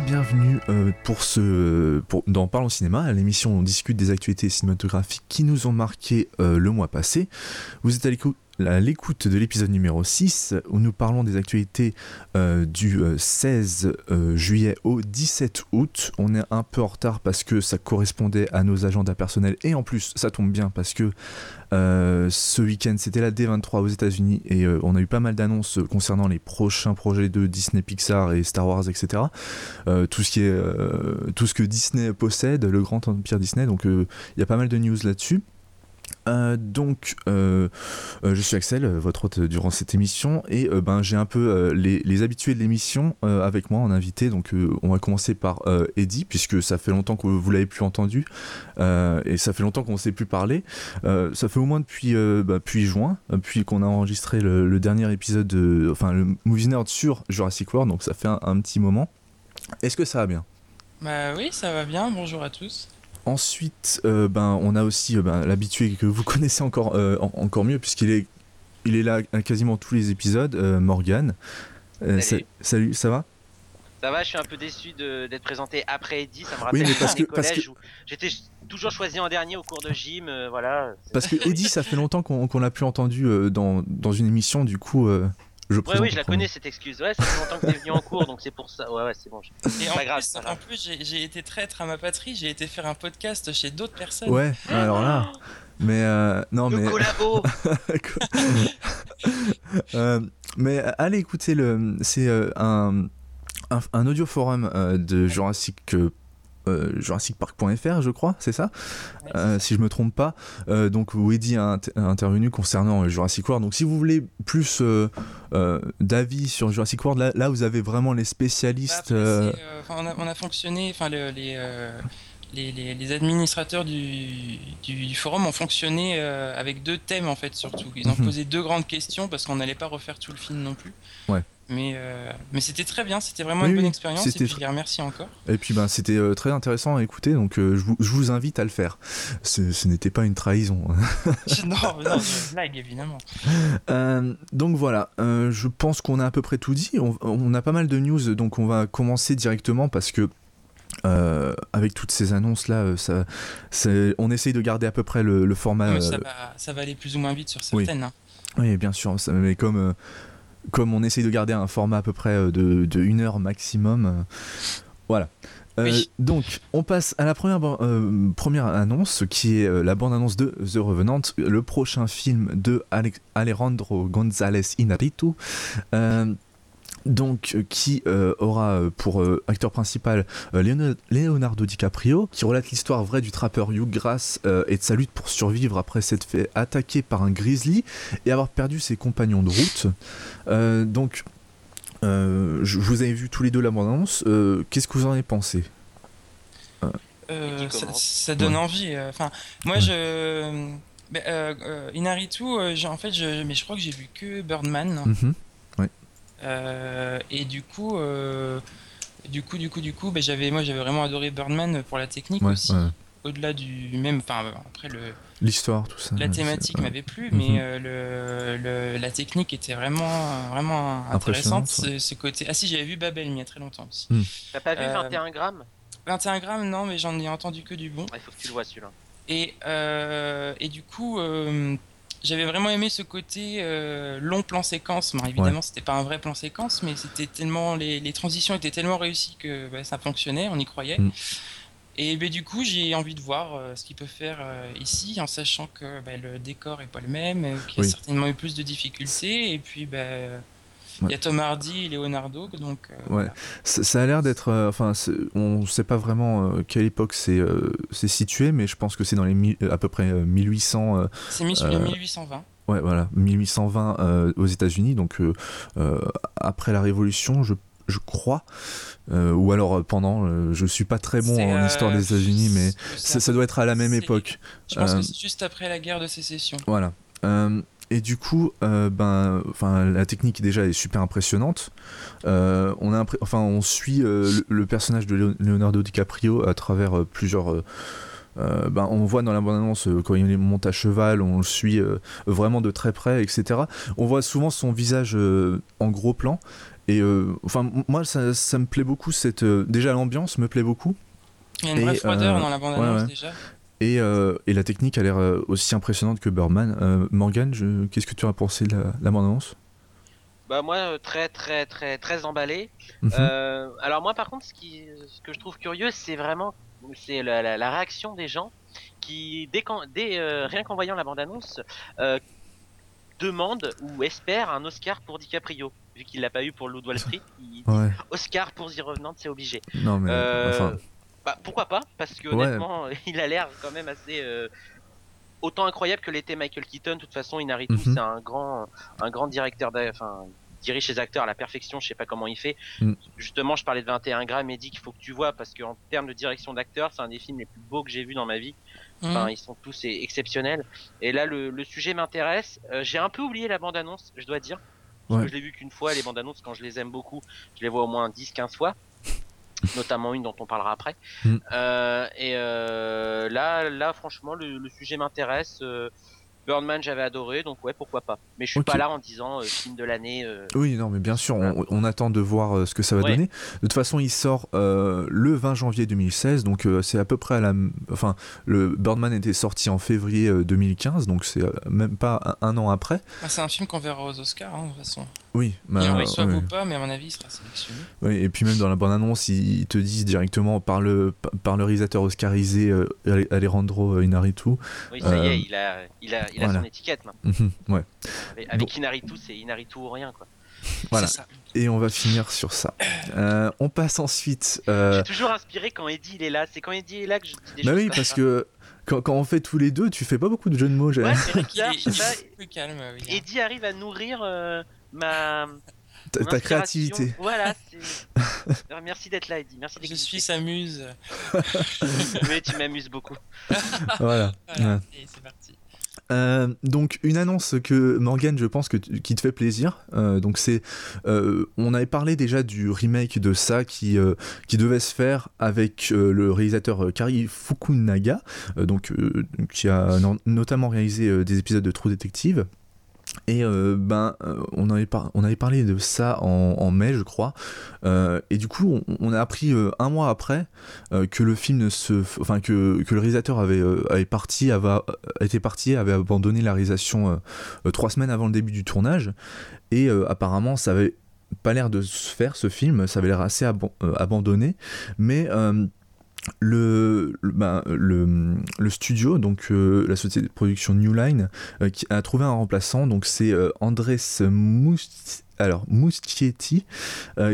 bienvenue euh, pour ce pour, dans Parlons Cinéma, l'émission où on discute des actualités cinématographiques qui nous ont marqué euh, le mois passé. Vous êtes à l'écoute l'écoute de l'épisode numéro 6 où nous parlons des actualités euh, du 16 euh, euh, juillet au 17 août. On est un peu en retard parce que ça correspondait à nos agendas personnels et en plus ça tombe bien parce que ce week-end c'était la D23 aux États-Unis et on a eu pas mal d'annonces concernant les prochains projets de Disney, Pixar et Star Wars, etc. tout ce tout ce que Disney possède, le grand empire Disney. Donc il y a pas mal de news là-dessus. Euh, donc, euh, euh, je suis Axel, votre hôte durant cette émission, et ben j'ai un peu les, habitués de l'émission avec moi en invité. Donc, on va commencer par Eddie, puisque ça fait longtemps que vous l'avez plus entendu, et ça fait longtemps qu'on ne s'est plus parlé. ça fait au moins depuis, depuis juin, puis qu'on a enregistré le, dernier épisode, de, enfin le Movie Nerd sur Jurassic World, donc ça fait un petit moment. Est-ce que ça va bien? Bah oui, ça va bien. Bonjour à tous. Ensuite, euh, ben, on a aussi euh, ben, l'habitué que vous connaissez encore, euh, encore mieux, puisqu'il est, il est là à quasiment tous les épisodes, Morgan. Salut. ça va? Ça va, je suis un peu déçu d'être présenté après Eddie, ça me rappelle oui, mais parce que, parce que... j'étais toujours choisi en dernier au cours de gym, voilà. Parce que Eddie, ça fait longtemps qu'on l'a plus entendu dans, dans, une émission, du coup... Je ouais, oui, je la connais cette excuse. Ouais, ça fait longtemps que t'es venu en cours, donc c'est pour ça. Ouais, ouais, c'est bon. Et en, pas grave, plus, en plus, j'ai été traître à ma patrie. J'ai été faire un podcast chez d'autres personnes. Ouais, alors là. Mais euh, non, le mais. collabo. euh, mais allez écouter le. C'est euh, un, un, un, audio forum de Jurassic euh, JurassicPark.fr, je crois, c'est ça? Euh, Si je me trompe pas. Euh, donc, Weddy a, intervenu concernant Jurassic World. Donc, si vous voulez plus d'avis sur Jurassic World, là, vous avez vraiment les spécialistes. Bah, on, a, fonctionné, enfin, les. Les, administrateurs du, forum ont fonctionné avec deux thèmes en fait surtout. Ils ont mhm. posé deux grandes questions parce qu'on n'allait pas refaire tout le film non plus. Ouais. Mais, euh, mais c'était très bien, c'était vraiment une bonne expérience. Et puis je les remercie encore. Et puis ben, c'était euh, très intéressant à écouter, donc euh, je, vous, je, vous, invite à le faire. Ce, ce n'était pas une trahison. non, non, une blague évidemment. donc voilà, je pense qu'on a à peu près tout dit. On, on, a pas mal de news, donc on va commencer directement parce que. avec toutes ces annonces là, ça, on essaye de garder à peu près le, format. ça, va, ça, va, aller plus ou moins vite sur certaines. Oui, hein. oui bien sûr, mais comme comme on essaye de garder un format à peu près euh, de, de une heure maximum. Euh, voilà. Euh, donc, on passe à la première, première annonce qui est la bande-annonce de The Revenant, le prochain film de Alejandro González Inarritu donc euh, qui euh, aura euh, pour acteur principal Leonardo DiCaprio, qui relate l'histoire vraie du trappeur Hugh Grass et de sa lutte pour survivre après s'être fait attaquer par un grizzly et avoir perdu ses compagnons de route. donc, je vous avais vu tous les deux la bande-annonce. Qu'est-ce que vous en avez pensé? Ça, donne envie. Enfin, moi, je. Inaritu, en fait, je, mais je crois que j'ai vu que Birdman. Mhm. Et du coup, euh, du coup, du coup, du coup, ben, j'avais, moi, j'avais vraiment adoré Birdman pour la technique aussi. Au-delà du même, enfin après le l'histoire, tout ça. La thématique m'avait plu, mais mhm. euh, le, la technique était vraiment, vraiment intéressante. Ce, côté. Ah si, j'avais vu Babel il y a très longtemps aussi. Hmm. T'as pas vu 21 grammes? 21 grammes, non, mais j'en ai entendu que du bon. Il faut que tu le vois celui-là. Et, et du coup, j'avais vraiment aimé ce côté euh, long plan séquence. évidemment, c'était pas un vrai plan séquence, mais c'était tellement les, les, transitions étaient tellement réussies que bah, ça fonctionnait, on y croyait. Mm. Et bah, du coup, j'ai envie de voir euh, ce qu'il peut faire euh, ici, en sachant que bah, le décor est pas le même, qu'il y a certainement eu plus de difficultés, et puis il y a Tom Hardy et Leonardo, donc. Euh, ouais. Ça, a l'air d'être. Euh, enfin, on ne sait pas vraiment euh, quelle époque c'est situé, mais je pense que c'est dans les à peu près 1800. c'est 1820. Ouais, voilà, 1820 aux États-Unis, donc après la Révolution, je, je crois. ou alors pendant, je suis pas très bon en histoire des États-Unis, mais ça, doit être à la même époque. Je pense que c'est juste après la guerre de sécession. Voilà. Et du coup, euh, ben, enfin, la technique déjà est super impressionnante. Euh, on a, enfin, on suit euh, le, personnage de Leonardo DiCaprio à travers plusieurs. ben, on voit dans la bande-annonce quand il monte à cheval, on le suit vraiment de très près, etc. On voit souvent son visage en gros plan et enfin, moi, ça, ça, me plaît beaucoup. Cette, déjà, l'ambiance me plaît beaucoup. Il y a une vraie froideur dans la bande-annonce déjà. Et, et, la technique a l'air aussi impressionnante que Birdman. Morgan, qu'est-ce que tu as pensé de la, la bande-annonce? Bah moi très très très très emballé. Mhm. alors moi par contre ce qui ce que je trouve curieux c'est vraiment c'est la, la, réaction des gens qui, dès, dès euh, rien qu'en voyant la bande-annonce, euh, demande ou espère un Oscar pour DiCaprio. Vu qu'il l'a pas eu pour Loup Wall Street, il dit Oscar pour The Revenant, c'est obligé. Non, mais euh, bah, pourquoi pas Parce que honnêtement, il a l'air quand même assez autant incroyable que l'était Michael Keaton. De toute façon, Inaritu, mm c'est un grand, un grand directeur, enfin, dirige ses acteurs à la perfection, je sais pas comment il fait. Mm. Justement, je parlais de 21 grammes et dit qu'il faut que tu vois parce qu'en termes de direction d'acteur, c'est un des films les plus beaux que j'ai vu dans ma vie. Mm. Enfin, ils sont tous exceptionnels. Et là, le, sujet m'intéresse. Euh, j'ai un peu oublié la bande-annonce, je dois dire. Parce que je l'ai vu qu'une fois, les bandes-annonces, quand je les aime beaucoup, je les vois au moins 10-15 fois. Notamment une dont on parlera après. Mm. Euh, et euh, là, là, franchement, le, le sujet m'intéresse. Birdman, j'avais adoré, donc ouais, pourquoi pas. Mais je suis pas là en disant euh, film de l'année. Euh. Oui, non, mais bien sûr, on, attend de voir euh, ce que ça va donner. De toute façon, il sort le 20 janvier 2016, donc c'est à peu près à la. Enfin, le Birdman était sorti en février 2015, donc c'est même pas un, an après. Ah, c'est un film qu'on verra aux Oscars, hein, de toute façon. Oui, bah, il reçoit ou pas, mais à mon avis, il sera sélectionné. Oui, et puis même dans la bande-annonce, ils te disent directement par le, par le réalisateur oscarisé Alejandro Inarritu. Oui, ça y est, il a, il a, il a son étiquette maintenant. Mhm, ouais. Avec, Inaritu, c'est Inaritu ou rien quoi. Voilà. Et on va finir sur ça. Euh, on passe ensuite. Euh... J'ai toujours inspiré quand Eddie il est là. C'est quand Eddie est là que je dis des bah choses. oui, parce que quand, quand, on fait tous les deux, tu fais pas beaucoup de jeux de mots. Ouais, c'est plus calme. Eddie arrive à nourrir euh, ma. Ta, créativité. Voilà. Merci d'être là, Eddie. Merci Je suis sa muse. Mais tu m'amuses beaucoup. voilà. voilà. Et c'est parti. Euh, donc une annonce que Morgan, je pense que qui te fait plaisir. Euh, donc c'est, euh, on avait parlé déjà du remake de ça qui qui devait se faire avec le réalisateur Kari Fukunaga, donc qui a notamment réalisé des épisodes de True Detective. Et euh, ben, euh, on, avait on avait parlé de ça en, mai, je crois. Euh, et du coup, on, a appris un mois après que le film se, enfin que, que le réalisateur avait, avait parti, avait parti, avait abandonné la réalisation trois semaines avant le début du tournage. Et apparemment, ça avait pas l'air de se faire ce film, ça avait l'air assez abandonné, mais le, bah, le, le, studio, donc euh, la société de production New Line, euh, qui a trouvé un remplaçant. Donc c'est euh, Andrés alors Muschietti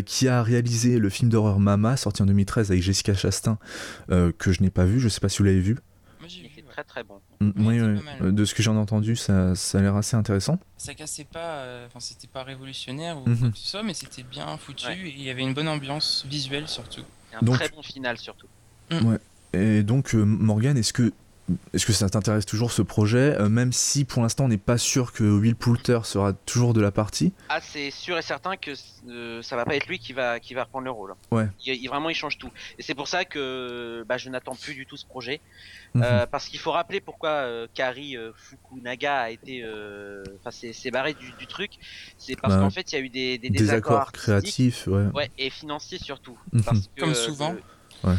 qui a réalisé le film d'horreur Mama sorti en 2013 avec Jessica Chastain que je n'ai pas vu. Je sais pas si vous l'avez vu. Moi j'ai vu. Très très bon. Mm, oui, oui, De ce que j'en ai entendu, ça, ça a l'air assez intéressant. Ça cassait pas, enfin c'était pas révolutionnaire ou quoi que ce soit, mais c'était bien foutu et il y avait une bonne ambiance visuelle surtout. un très bon final surtout. Mm. Ouais. Et donc, euh, Morgan, est-ce que est-ce que ça t'intéresse toujours ce projet, euh, même si pour l'instant on n'est pas sûr que Will Poulter sera toujours de la partie? Ah, c'est sûr et certain que euh, ça va pas être lui qui va, qui va reprendre le rôle. Ouais. Il, vraiment, il change tout. Et c'est pour ça que bah, je n'attends plus du tout ce projet. Mhm. parce qu'il faut rappeler pourquoi Kari Fukunaga a été. Enfin, c'est barré du, du, truc. C'est parce bah, qu'en fait, il y a eu des, des, désaccords, créatifs ouais. ouais. et financiers surtout. Mhm. Parce que, Comme souvent. Ouais.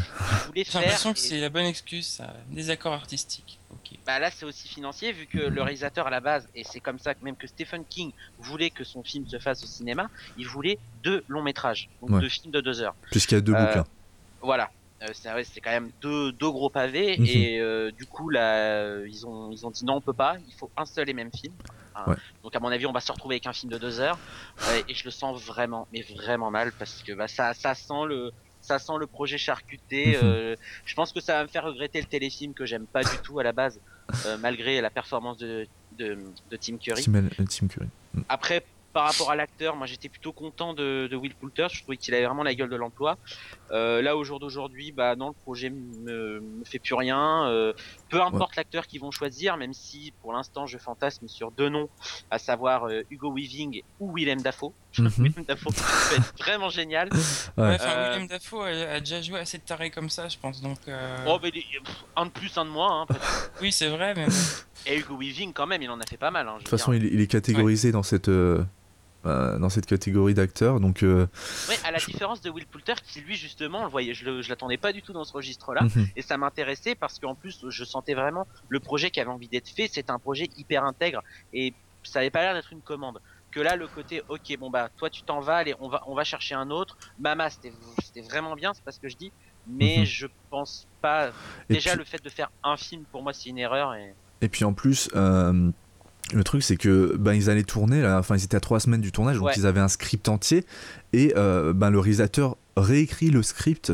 J'ai l'impression que c'est la bonne excuse, ça. Désaccord artistique. Bah là, c'est aussi financier, vu que le réalisateur à la base, et c'est comme ça que même que Stephen King voulait que son film se fasse au cinéma, il voulait deux longs métrages, donc deux films de deux heures. Puisqu'il y a deux euh, bouquins. Voilà. Euh, c'est quand même deux, deux gros pavés, mhm. et euh, du coup, là, ils ont, ils ont dit non, on peut pas, il faut un seul et même film. Donc à mon avis, on va se retrouver avec un film de deux heures, et je le sens vraiment, mais vraiment mal, parce que bah, ça, ça sent le ça sent le projet charcuté. Mhm. Euh, je pense que ça va me faire regretter le téléfilm que j'aime pas du tout à la base, euh, malgré la performance de, de, de Tim Curry. Tim Curry. Mm. Après, par rapport à l'acteur, moi j'étais plutôt content de, de, Will Poulter. Je trouvais qu'il avait vraiment la gueule de l'emploi. Euh, là, au jour d'aujourd'hui, bah non, le projet me, me fait plus rien. Euh, peu importe l'acteur qu'ils vont choisir, même si pour l'instant je fantasme sur deux noms, à savoir euh, Hugo Weaving ou Willem Dafoe. Mm Willem Dafoe peut être vraiment génial. Ouais. Euh, Willem Dafoe a, déjà joué assez de tarés comme ça, je pense. Donc. Oh, mais un de plus, un de moins. Hein, oui, c'est vrai, mais. Et Hugo Weaving, quand même, il en a fait pas mal. Hein, de toute façon, il, est catégorisé dans cette dans cette catégorie d'acteurs. Donc, ouais, à la différence de Will Poulter, qui lui justement, le voyait, je, je l'attendais pas du tout dans ce registre-là, mhm. et ça m'intéressait parce qu'en plus, je sentais vraiment le projet qui avait envie d'être fait. C'est un projet hyper intègre et ça avait pas l'air d'être une commande que là le côté ok bon bah toi tu t'en vas allez on va on va chercher un autre Mama c'était vraiment bien c'est pas ce que je dis mais mhm. je pense pas déjà le fait de faire un film pour moi c'est une erreur et et puis en plus euh, le truc c'est que ben ils allaient tourner là, enfin ils étaient à trois semaines du tournage donc ils avaient un script entier et euh, ben le réalisateur réécrit le script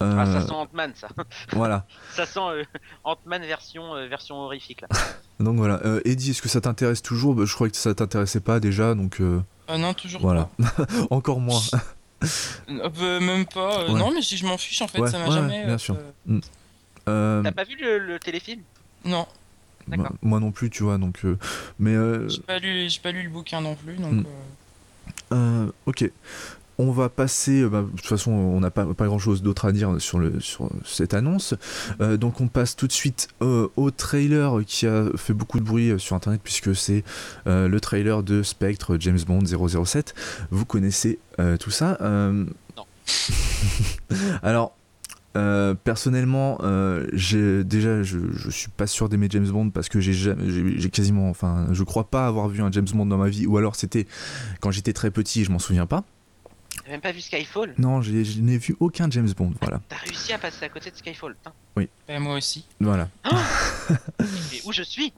ah, ça euh, sent Ant-Man, ça. Voilà. ça sent euh, Ant-Man version, euh, version horrifique, là. Donc voilà. Eddie, est-ce que ça t'intéresse toujours? Bah, Je crois que ça t'intéressait pas déjà, donc. non, toujours voilà. pas. Encore moins. même pas. Non, mais si je m'en fiche, en fait, ça m'a jamais. Bien sûr. Mm. T'as pas vu le, téléfilm? Non. Moi non plus, tu vois, donc. mais. J'ai pas, lu, pas lu le bouquin non plus, donc. Mm. ok. On va passer, euh, bah, de toute façon on n'a pas, pas grand chose d'autre à dire sur, le, sur cette annonce, euh, donc on passe tout de suite euh, au trailer qui a fait beaucoup de bruit sur internet puisque c'est le trailer de Spectre James Bond 007. Vous connaissez tout ça Non. Alors, personnellement, j'ai déjà, je, je, suis pas sûr d'aimer James Bond parce que j'ai j'ai quasiment, enfin, je crois pas avoir vu un James Bond dans ma vie, ou alors c'était quand j'étais très petit, je m'en souviens pas. T'as même pas vu Skyfall? Non, je n'ai vu aucun James Bond, voilà. T'as réussi à passer à côté de Skyfall, Oui. Ben, moi aussi. Voilà. Mais où je suis?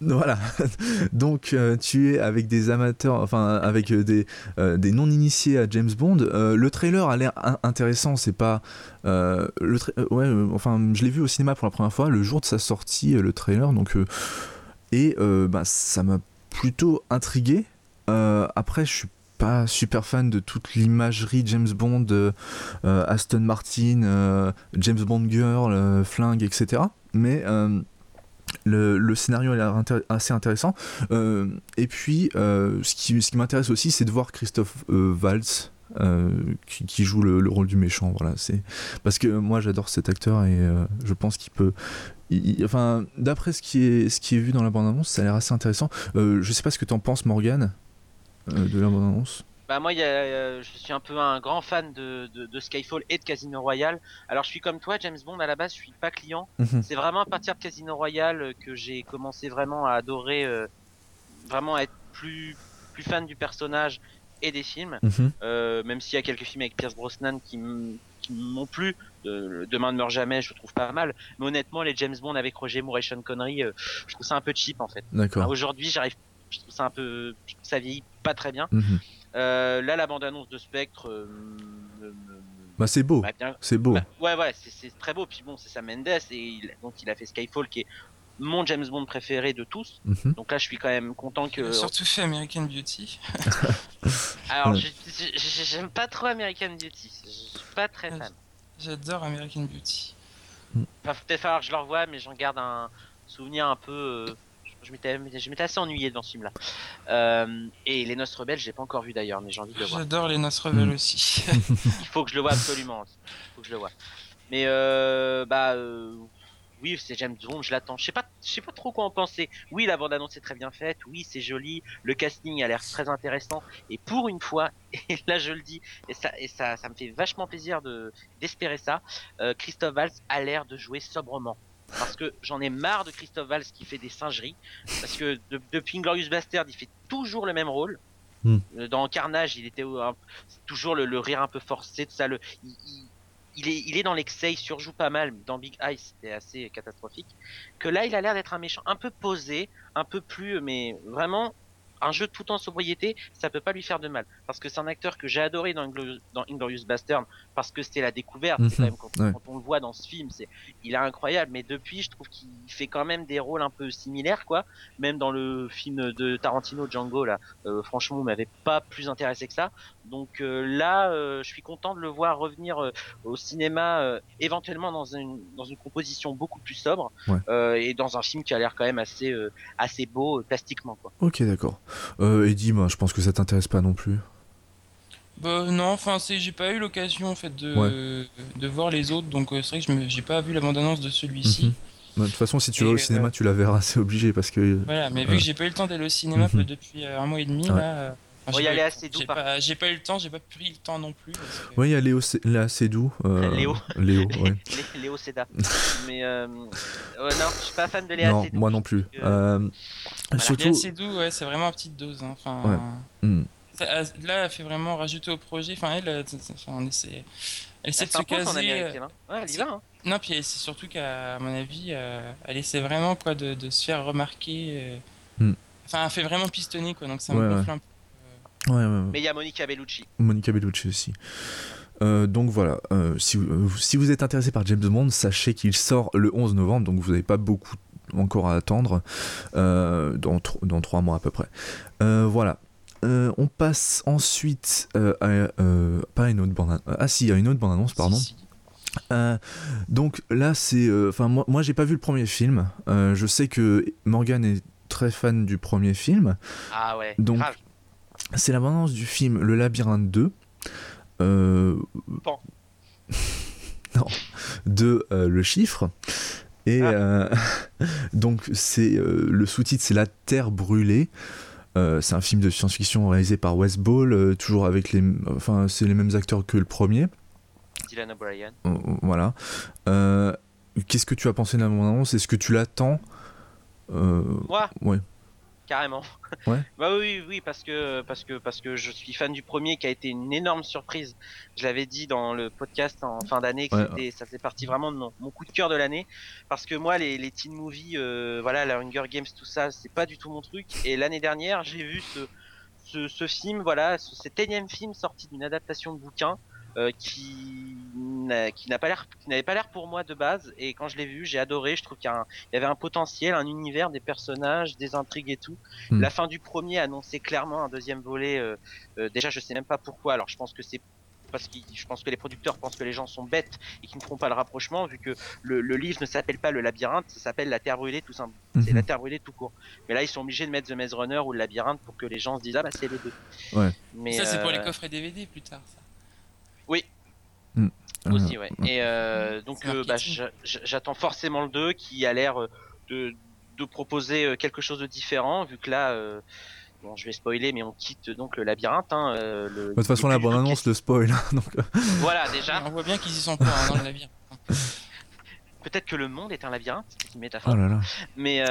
Voilà. Donc euh, tu es avec des amateurs, enfin avec euh, des, euh, des non-initiés à James Bond. le trailer a l'air intéressant. C'est pas le ouais, enfin je l'ai vu au cinéma pour la première fois le jour de sa sortie, le trailer. Donc et bah ça m'a plutôt intrigué. après je suis pas super fan de toute l'imagerie James Bond, Aston Martin, James Bond Girl, flingue, etc. Mais le, scénario a l'air assez intéressant. et puis, ce qui, ce qui m'intéresse aussi, c'est de voir Christophe Waltz. qui, joue le, rôle du méchant voilà c'est parce que moi j'adore cet acteur et je pense qu'il peut enfin d'après ce qui est ce qui est vu dans la bande annonce ça a l'air assez intéressant je sais pas ce que tu en penses Morgan euh, de la annonce bah moi, je suis un peu un grand fan de, de, Skyfall et de Casino Royale. Alors je suis comme toi, James Bond à la base, je suis pas client. Mhm. C'est vraiment à partir de Casino Royale que j'ai commencé vraiment à adorer, euh, vraiment à être plus plus fan du personnage et des films. Mhm. Euh, même s'il y a quelques films avec Pierce Brosnan qui m'ont plu. Demain ne meurt jamais, je trouve pas mal. Mais honnêtement, les James Bond avec Roger Moore et Sean Connery, je trouve ça un peu cheap en fait. Aujourd'hui, j'arrive je trouve ça un peu, ça vieillit pas très bien. Mhm. Euh, là, la bande-annonce de Spectre. Euh, bah, c'est beau. C'est beau. Bah, ouais, ouais, c'est très beau. Puis bon, c'est Sam Mendes et il, donc il a fait Skyfall qui est mon James Bond préféré de tous. Mhm. Donc là, je suis quand même content que. Il a surtout fait American Beauty. Alors, j'aime pas trop American Beauty. Je suis pas très fan. J'adore American Beauty. Enfin, peut-être falloir que je le revoie, mais j'en garde un souvenir un peu. Je m'étais assez ennuyé devant ce film là. Euh, et Les Noces Rebelles, j'ai pas encore vu d'ailleurs, mais j'ai envie de le voir. J'adore Les Noces Rebelles mm. aussi. Il faut que je le vois absolument. Il faut que je le vois. Mais euh, bah euh, oui, c'est James Bond, je l'attends. Je sais pas, je sais pas trop quoi en penser. Oui, la bande annonce est très bien faite. Oui, c'est joli. Le casting a l'air très intéressant. Et pour une fois, et là je le dis, et ça, et ça, ça me fait vachement plaisir de d'espérer ça. Euh, Christophe Valls a l'air de jouer sobrement parce que j'en ai marre de Christophe Valls qui fait des singeries, parce que depuis Inglorious Bastard, il fait toujours le même rôle. Hmm. Euh, dans Carnage, il était toujours le, rire un peu forcé, tout ça. Le, il, est, il est dans l'excès, il surjoue pas mal. Dans Big Eye, c'était assez catastrophique. Que là, il a l'air d'être un méchant un peu posé, un peu plus, mais vraiment un jeu tout en sobriété, ça peut pas lui faire de mal. Parce que c'est un acteur que j'ai adoré dans, dans Inglorious Bastard, parce que c'était la découverte. Mhm. quand, on le voit dans ce film, c'est, il est incroyable. Mais depuis, je trouve qu'il fait quand même des rôles un peu similaires, quoi. Même dans le film de Tarantino, Django, là, euh, franchement, il m'avait pas plus intéressé que ça. Donc euh, là, euh, je suis content de le voir revenir au cinéma, éventuellement dans une dans une composition beaucoup plus sobre et dans un film qui a l'air quand même assez assez beau plastiquement, quoi. Ok, d'accord. Euh, Eddie, moi, je pense que ça t'intéresse pas non plus. Bah, non, enfin, j'ai pas eu l'occasion en fait de, de voir les autres, donc euh, c'est vrai que je j'ai pas vu la bande-annonce de celui-ci. Mhm. Bah, de toute façon, si tu vas au cinéma, tu la verras, c'est obligé parce que. Voilà, mais vu que j'ai pas eu le temps d'aller au cinéma mhm. depuis euh, un mois et demi, là, Enfin, il y a Léa Seydoux. J'ai pas, pas eu le temps, j'ai pas pris le temps non plus. Oui, il y a Léo, Léa Seydoux. Euh, Léo. Léo, ouais. Léo Seda. Mais euh... non, je suis pas fan de Léa non, Moi non plus. Euh... Surtout... Léa Seydoux, ouais, c'est vraiment une petite dose. Hein. Enfin, ouais. Hmm. là, elle fait vraiment rajouter au projet. Enfin, elle, enfin, essaie, elle essaie de se caser. Hein. Ouais, elle y va. Hein. Non, puis c'est surtout qu'à mon avis, euh, elle essaie vraiment quoi, de, de se faire remarquer. Euh... Hmm. Enfin, elle fait vraiment pistonner, quoi, donc ça me gonfle un peu. Ouais, ouais, Mais il y a Monica Bellucci. Monica Bellucci aussi. Euh, donc voilà, euh, si, euh, si, vous êtes intéressé par James Bond, sachez qu'il sort le 11 novembre, donc vous n'avez pas beaucoup encore à attendre, dans, dans 3 mois à peu près. voilà. on passe ensuite à, pas une autre bande Ah si, à une autre bande-annonce, pardon. Si, si. donc là, c'est. Enfin, moi, moi j'ai pas vu le premier film. je sais que Morgan est très fan du premier film. Ah ouais, donc, c'est l'abondance du film Le Labyrinthe 2. Euh... non, de euh, le chiffre. Et ah. euh, donc c'est euh, le sous-titre c'est La Terre brûlée. c'est un film de science-fiction réalisé par Wes Ball, toujours avec les, enfin c'est les mêmes acteurs que le premier. Dylan O'Brien. voilà. Qu'est-ce que tu as pensé de la annonce Est-ce que tu l'attends? Moi? Ouais carrément. Ouais. bah oui, oui, parce que parce que parce que je suis fan du premier, qui a été une énorme surprise. Je l'avais dit dans le podcast en fin d'année, que ça faisait partie vraiment de mon, coup de cœur de l'année, parce que moi, les, les teen movies, euh, voilà, la Hunger Games, tout ça, c'est pas du tout mon truc. Et l'année dernière, j'ai vu ce, ce, ce film, voilà, cet énième film sorti d'une adaptation de bouquin. Euh, qui qui n'a pas l'air qui n'avait pas l'air pour moi de base et quand je l'ai vu j'ai adoré je trouve qu'il y, avait un potentiel un univers des personnages des intrigues et tout hmm. la fin du premier annonçait clairement un deuxième volet euh, euh, déjà je sais même pas pourquoi alors je pense que c'est parce que je pense que les producteurs pensent que les gens sont bêtes et qu'ils ne feront pas le rapprochement vu que le, le livre ne s'appelle pas le labyrinthe, ça s'appelle la terre brûlée tout simplement. C'est mhm. la terre brûlée tout court. Mais là ils sont obligés de mettre The Maze Runner ou le labyrinthe pour que les gens se disent ah bah c'est les deux. Ouais. Mais ça c'est pour les coffrets DVD plus tard. Ça. Oui. Mm. Aussi, ouais. Et euh, donc, euh, bah, j'attends forcément le 2 qui a l'air euh, de, de, proposer quelque chose de différent, vu que là, bon, je vais spoiler, mais on quitte donc le labyrinthe. Hein, le, de toute façon, la bonne annonce le spoil. Hein, donc... Voilà, déjà. On voit bien qu'ils y sont pas hein, dans le labyrinthe. Peut-être que le monde est un labyrinthe, c'est une métaphore. Oh là là. Mais,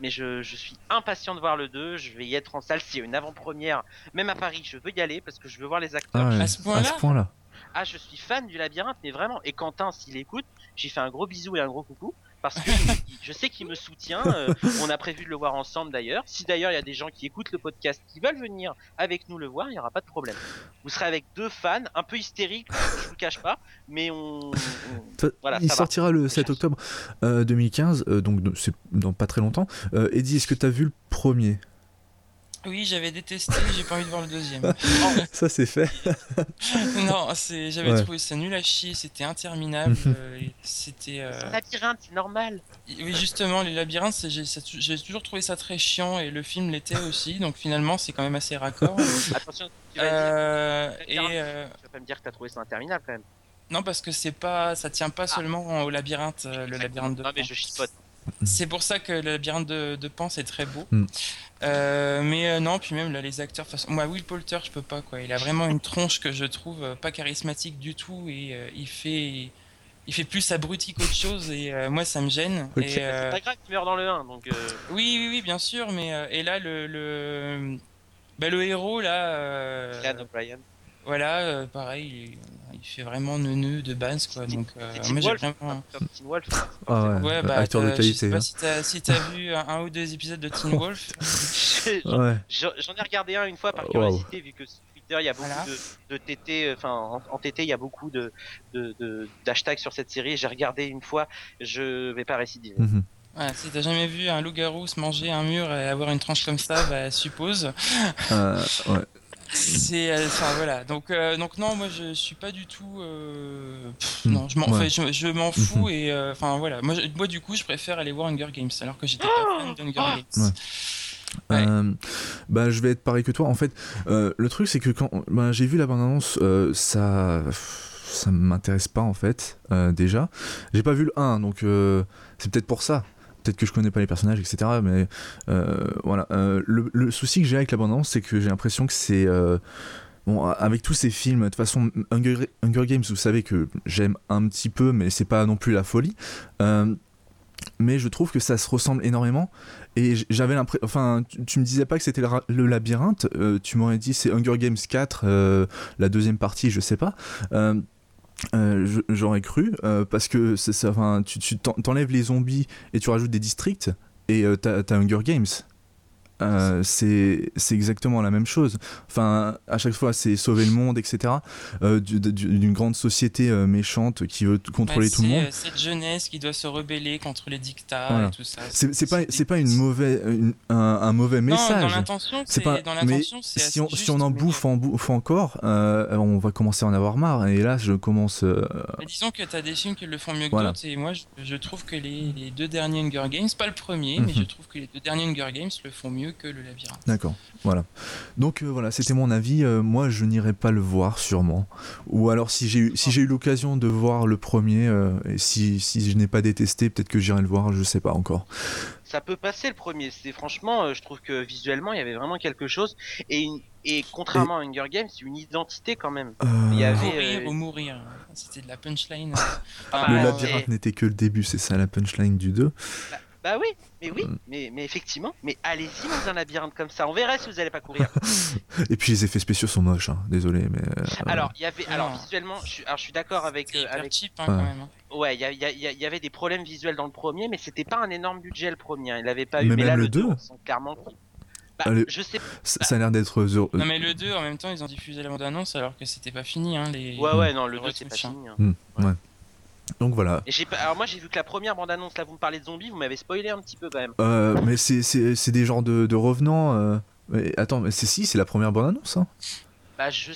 mais je, je, suis impatient de voir le 2. Je vais y être en salle s'il y a une avant-première. Même à Paris, je veux y aller parce que je veux voir les acteurs. Ah à ce point-là point ah je suis fan du labyrinthe mais vraiment et Quentin s'il écoute j'ai fait un gros bisou et un gros coucou parce que je sais qu'il me soutient euh, on a prévu de le voir ensemble d'ailleurs. Si d'ailleurs il y a des gens qui écoutent le podcast qui veulent venir avec nous le voir il n'y aura pas de problème. Vous serez avec deux fans un peu hystériques je vous cache pas mais on, voilà il sortira le 7 octobre 2015 euh, donc c'est dans pas très longtemps. Euh, Eddie est-ce que tu as vu le premier? Oui, j'avais détesté, j'ai pas envie de voir le deuxième. ça c'est fait. non, c'est, j'avais trouvé ça nul à chier, c'était interminable. Euh, c'était. Euh... labyrinthe, c'est normal. Oui, justement, les labyrinthes, j'ai, toujours trouvé ça très chiant et le film l'était aussi, donc finalement c'est quand même assez raccord. Attention, tu vas euh, dire. Et, euh... Tu vas pas me dire que t'as trouvé ça interminable quand même. Non, parce que c'est pas, ça tient pas ah. seulement au labyrinthe, euh, le labyrinthe de. Non, mais je chipote. C'est pour ça que le labyrinthe de, de Pan c'est très beau. Mm. Euh, mais euh, non, puis même là, les acteurs, façon... moi Will Poulter, je peux pas quoi. Il a vraiment une tronche que je trouve euh, pas charismatique du tout et il fait, il fait plus abruti qu'autre chose et moi ça me gêne. C'est pas grave qu'il meurt dans le 1 donc. Oui, oui, oui, bien sûr, mais et là le le, bah, le héros là. O'Brien. Voilà, pareil, il fait vraiment neuneux de base quoi. Donc euh, moi j'ai vraiment. Teen Wolf. Ah ouais, ouais bah, acteur de qualité. Je sais pas hein. si t'as si vu un, ou deux épisodes de Teen Wolf. J'en ai regardé un une fois par curiosité vu que sur Twitter il y a beaucoup de, de TT, enfin en, en, TT il y a beaucoup de d'hashtags de, sur cette série. J'ai regardé une fois, je vais pas récidiver. Mm Ouais, si t'as jamais vu un loup-garou se manger un mur et avoir une tranche comme ça, bah suppose. Euh, ouais. C'est, euh, enfin voilà. Donc, euh, donc non, moi je suis pas du tout. Euh... Pff, non, je m'en, ouais. je, je m'en fous mhm. et euh, enfin voilà. Moi, moi, du coup, je préfère aller voir Hunger Games alors que j'étais pas fan d'Hunger oh Games. Ouais. Euh, bah, je vais être pareil que toi. En fait, euh, le truc, c'est que quand bah, j'ai vu la bande-annonce, euh, ça, ça m'intéresse pas en fait. déjà, j'ai pas vu le 1, donc c'est peut-être pour ça. Peut-être que je connais pas les personnages, etc. Mais voilà. Le, souci que j'ai avec l'abondance, c'est que j'ai l'impression que c'est Bon, avec tous ces films, de toute façon, Hunger, Games, vous savez que j'aime un petit peu, mais c'est pas non plus la folie. Euh, mais je trouve que ça se ressemble énormément. Et j'avais l'impression. Enfin, tu, me disais pas que c'était le, labyrinthe, euh, tu m'aurais dit c'est Hunger Games 4, euh, la deuxième partie, je sais pas. J'aurais cru, parce que ça, enfin, tu t'enlèves les zombies et tu rajoutes des districts, et t'as as Hunger Games. Euh, c'est exactement la même chose. Enfin, à chaque fois, c'est sauver le monde, etc. Euh, d'une grande société euh, méchante qui veut contrôler tout le monde. Cette jeunesse qui doit se rebeller contre les dictats et tout ça. C'est pas, c'est pas une mauvaise, un, mauvais message. Non, dans l'intention, c'est pas. mais si on, si on en bouffe, en bouffe encore, on va commencer à en avoir marre. Et là, je commence. disons que tu as des films qui le font mieux que d'autres. Et moi, je, trouve que les, les, deux derniers Hunger Games, pas le premier, mais mhm. je trouve que les deux derniers Hunger Games le font mieux que le labyrinthe. D'accord, voilà. Donc euh, voilà, c'était mon avis. Euh, moi, je n'irai pas le voir sûrement. Ou alors, si j'ai eu, si j'ai eu l'occasion de voir le premier, euh, et si, si je n'ai pas détesté, peut-être que j'irai le voir, je sais pas encore. Ça peut passer le premier. C'est franchement, je trouve que visuellement, il y avait vraiment quelque chose. Et, et contrairement à Hunger Games, une identité quand même. Il y avait ou mourir. C'était de la punchline. Ah, le labyrinthe n'était que le début, c'est ça la punchline du 2. Bah oui, mais oui, mm. mais, mais effectivement, mais allez-y dans un labyrinthe comme ça, on verra si vous allez pas courir. Et puis les effets spéciaux sont moches, hein. désolé, mais. Euh, alors, il y avait, alors visuellement, je suis, alors, je suis d'accord avec. Euh, avec... Cheap, hein, quand même. Hein. Ouais, il y, y, avait des problèmes visuels dans le premier, mais c'était pas un énorme budget le premier. Hein. Il avait pas eu. Mais, là, le 2 clairement. Bah, je sais. Ça, a l'air d'être. Euh, non mais le 2 en même temps ils ont diffusé la bande annonce alors que c'était pas fini hein, les. Ouais ouais non le 2 c'est pas fini. Hmm, ouais. Donc voilà. Alors moi j'ai vu que la première bande annonce là vous me parlez de zombies, vous m'avez spoilé un petit peu quand même. Euh, mais c'est des genres de, revenants. Euh. Mais attends, mais c'est si, c'est la première bande annonce. Hein. Bah je.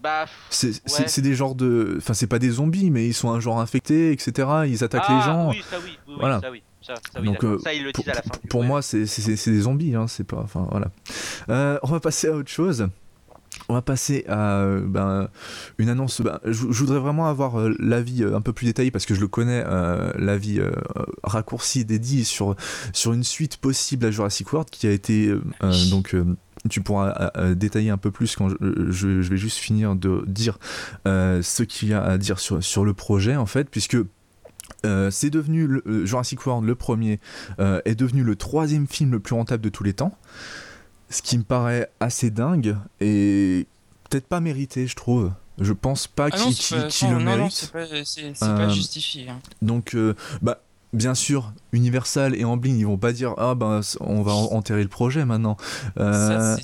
Bah. C'est des genres de. Enfin, c'est pas des zombies, mais ils sont un genre infecté, etc. Ils attaquent les ah, gens. Oui, ça oui, voilà. ça oui. Ça, ça, Donc, euh, ça, ils le disent à la fin. Pour moi, c'est des zombies, hein, c'est pas. Enfin, voilà. Euh, on va passer à autre chose. On va passer à ben, une annonce. Ben, je, voudrais vraiment avoir euh, l'avis euh, un peu plus détaillé parce que je le connais, euh, l'avis raccourci dédié sur, sur une suite possible à Jurassic World qui a été donc tu pourras détailler un peu plus quand je, vais juste finir de dire ce qu'il y a à dire sur, sur le projet en fait puisque c'est devenu le, Jurassic World le premier est devenu le troisième film le plus rentable de tous les temps ce qui me paraît assez dingue et peut-être pas mérité, je trouve. Je pense pas ah qu'il le mérite. c'est pas, pas, euh, justifié. Hein. Donc, euh, bah, bien sûr, Universal et Amblin, ils vont pas dire ah ben on va enterrer le projet maintenant. Euh,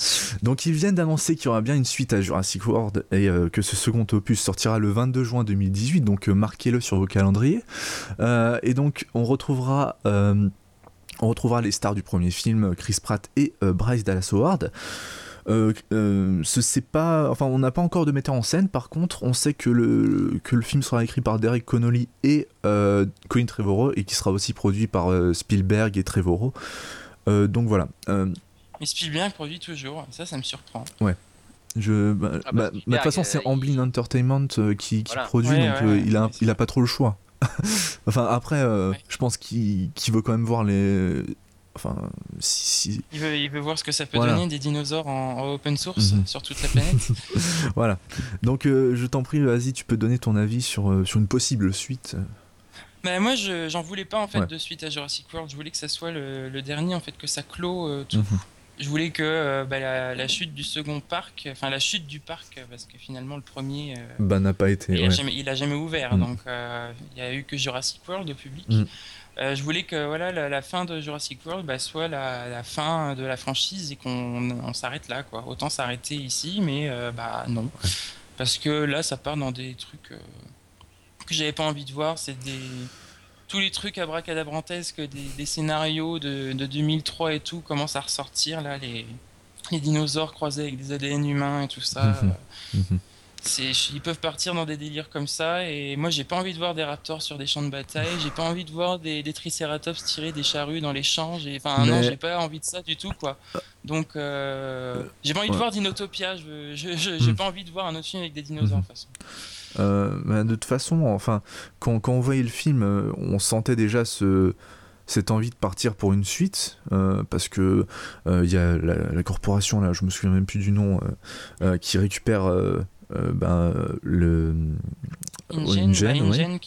donc ils viennent d'annoncer qu'il y aura bien une suite à Jurassic World et que ce second opus sortira le 22 juin 2018. Donc marquez-le sur vos calendriers. et donc on retrouvera on retrouvera les stars du premier film, Chris Pratt et euh, Bryce Dallas Howard. Euh, euh, ce pas, enfin, on n'a pas encore de metteur en scène. Par contre, on sait que le, que le film sera écrit par Derek Connolly et Colin Trevorrow et qui sera aussi produit par Spielberg et Trevorrow. donc voilà. Mais Spielberg produit toujours, ça, ça me surprend. Ouais. Je, bah, ah bah, bah, de toute façon, c'est Amblin Entertainment qui, produit, donc il, a, il a pas trop le choix. enfin, après, euh, je pense qu'il veut quand même voir les. Enfin, si, Il, veut, il veut voir ce que ça peut donner des dinosaures en, open source mhm. sur toute la planète. voilà. Donc, euh, je t'en prie, vas-y, tu peux donner ton avis sur, euh, sur une possible suite. Bah, moi, j'en voulais pas en fait de suite à Jurassic World. Je voulais que ça soit le, dernier, en fait, que ça clôt tout. Mhm je voulais que euh, bah, la, chute du second parc, enfin la chute du parc, parce que finalement le premier, euh, bah, n'a pas été. Il, a jamais, a jamais, ouvert, mm. donc euh, il n'y a eu que Jurassic World au public. Mm. je voulais que voilà la, fin de Jurassic World bah, soit la, fin de la franchise et qu'on s'arrête là, quoi. Autant s'arrêter ici, mais bah non, parce que là ça part dans des trucs que j'avais pas envie de voir. C'est des tous les trucs abracadabrantesques des, des scénarios de, 2003 et tout commencent à ressortir là les, les dinosaures croisés avec des ADN humains et tout ça mhm. Mhm. c'est ils peuvent partir dans des délires comme ça et moi j'ai pas envie de voir des raptors sur des champs de bataille j'ai pas envie de voir des, des triceratops tirer des charrues dans les champs enfin non j'ai pas envie de ça du tout quoi donc euh, j'ai pas envie de voir Dinotopia je j'ai mhm. pas envie de voir un autre film avec des dinosaures de toute façon euh, bah, de toute façon, enfin, quand, quand, on voyait le film, euh, on sentait déjà ce, cette envie de partir pour une suite parce que il y a la, corporation là, je me souviens même plus du nom, qui récupère ben, le InGen,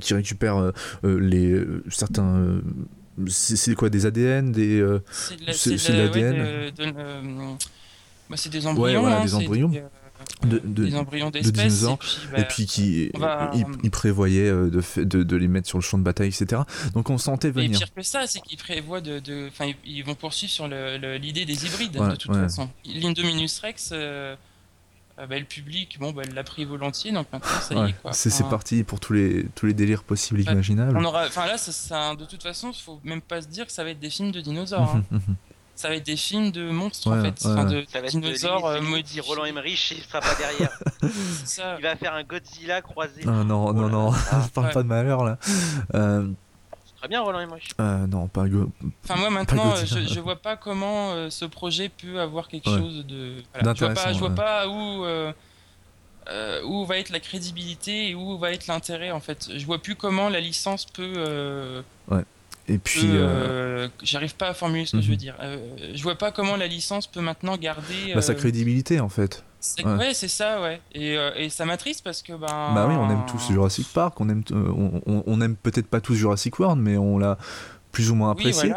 qui, récupère les certains c'est quoi des ADN des c'est de l'ADN bah, c'est des embryons ouais, hein, des embryons de, des embryons d'espèces et, puis, bah, et puis qui il, prévoyait euh, de, de, de, les mettre sur le champ de bataille etc donc on sentait venir. et pire que ça c'est qu'ils prévoient de enfin ils vont poursuivre sur l'idée des hybrides de toute façon. l'Indominus Rex euh, euh, bah, le public bon bah, l'a pris volontiers donc maintenant ça y est quoi. C'est parti pour tous les tous les délires possibles et imaginables. on aura enfin là ça, de toute façon faut même pas se dire que ça va être des films de dinosaures hein. Ça va être des films de monstres en fait, enfin, de ça va dinosaures euh, maudits. Roland Emmerich, il sera pas derrière. ça. Il va faire un Godzilla croisé. Non, non, non, non, ah, parle pas de malheur là. Euh... Très bien, Roland Emmerich. Euh, non, pas go... Enfin, moi maintenant, je, je, vois pas comment euh, ce projet peut avoir quelque chose de. Voilà. Je vois pas, je vois pas où. Euh, où va être la crédibilité et où va être l'intérêt en fait. Je vois plus comment la licence peut. Ouais et puis. Euh, J'arrive pas à formuler ce que je veux mhm. dire. Euh, je vois pas comment la licence peut maintenant garder. Bah, sa euh, crédibilité en fait. Ouais, c'est ça, ouais. Et, euh, et ça m'attriste parce que. Ben... Bah oui, on aime tous Jurassic Park, on aime, on, on, aime peut-être pas tous Jurassic World, mais on l'a plus ou moins apprécié.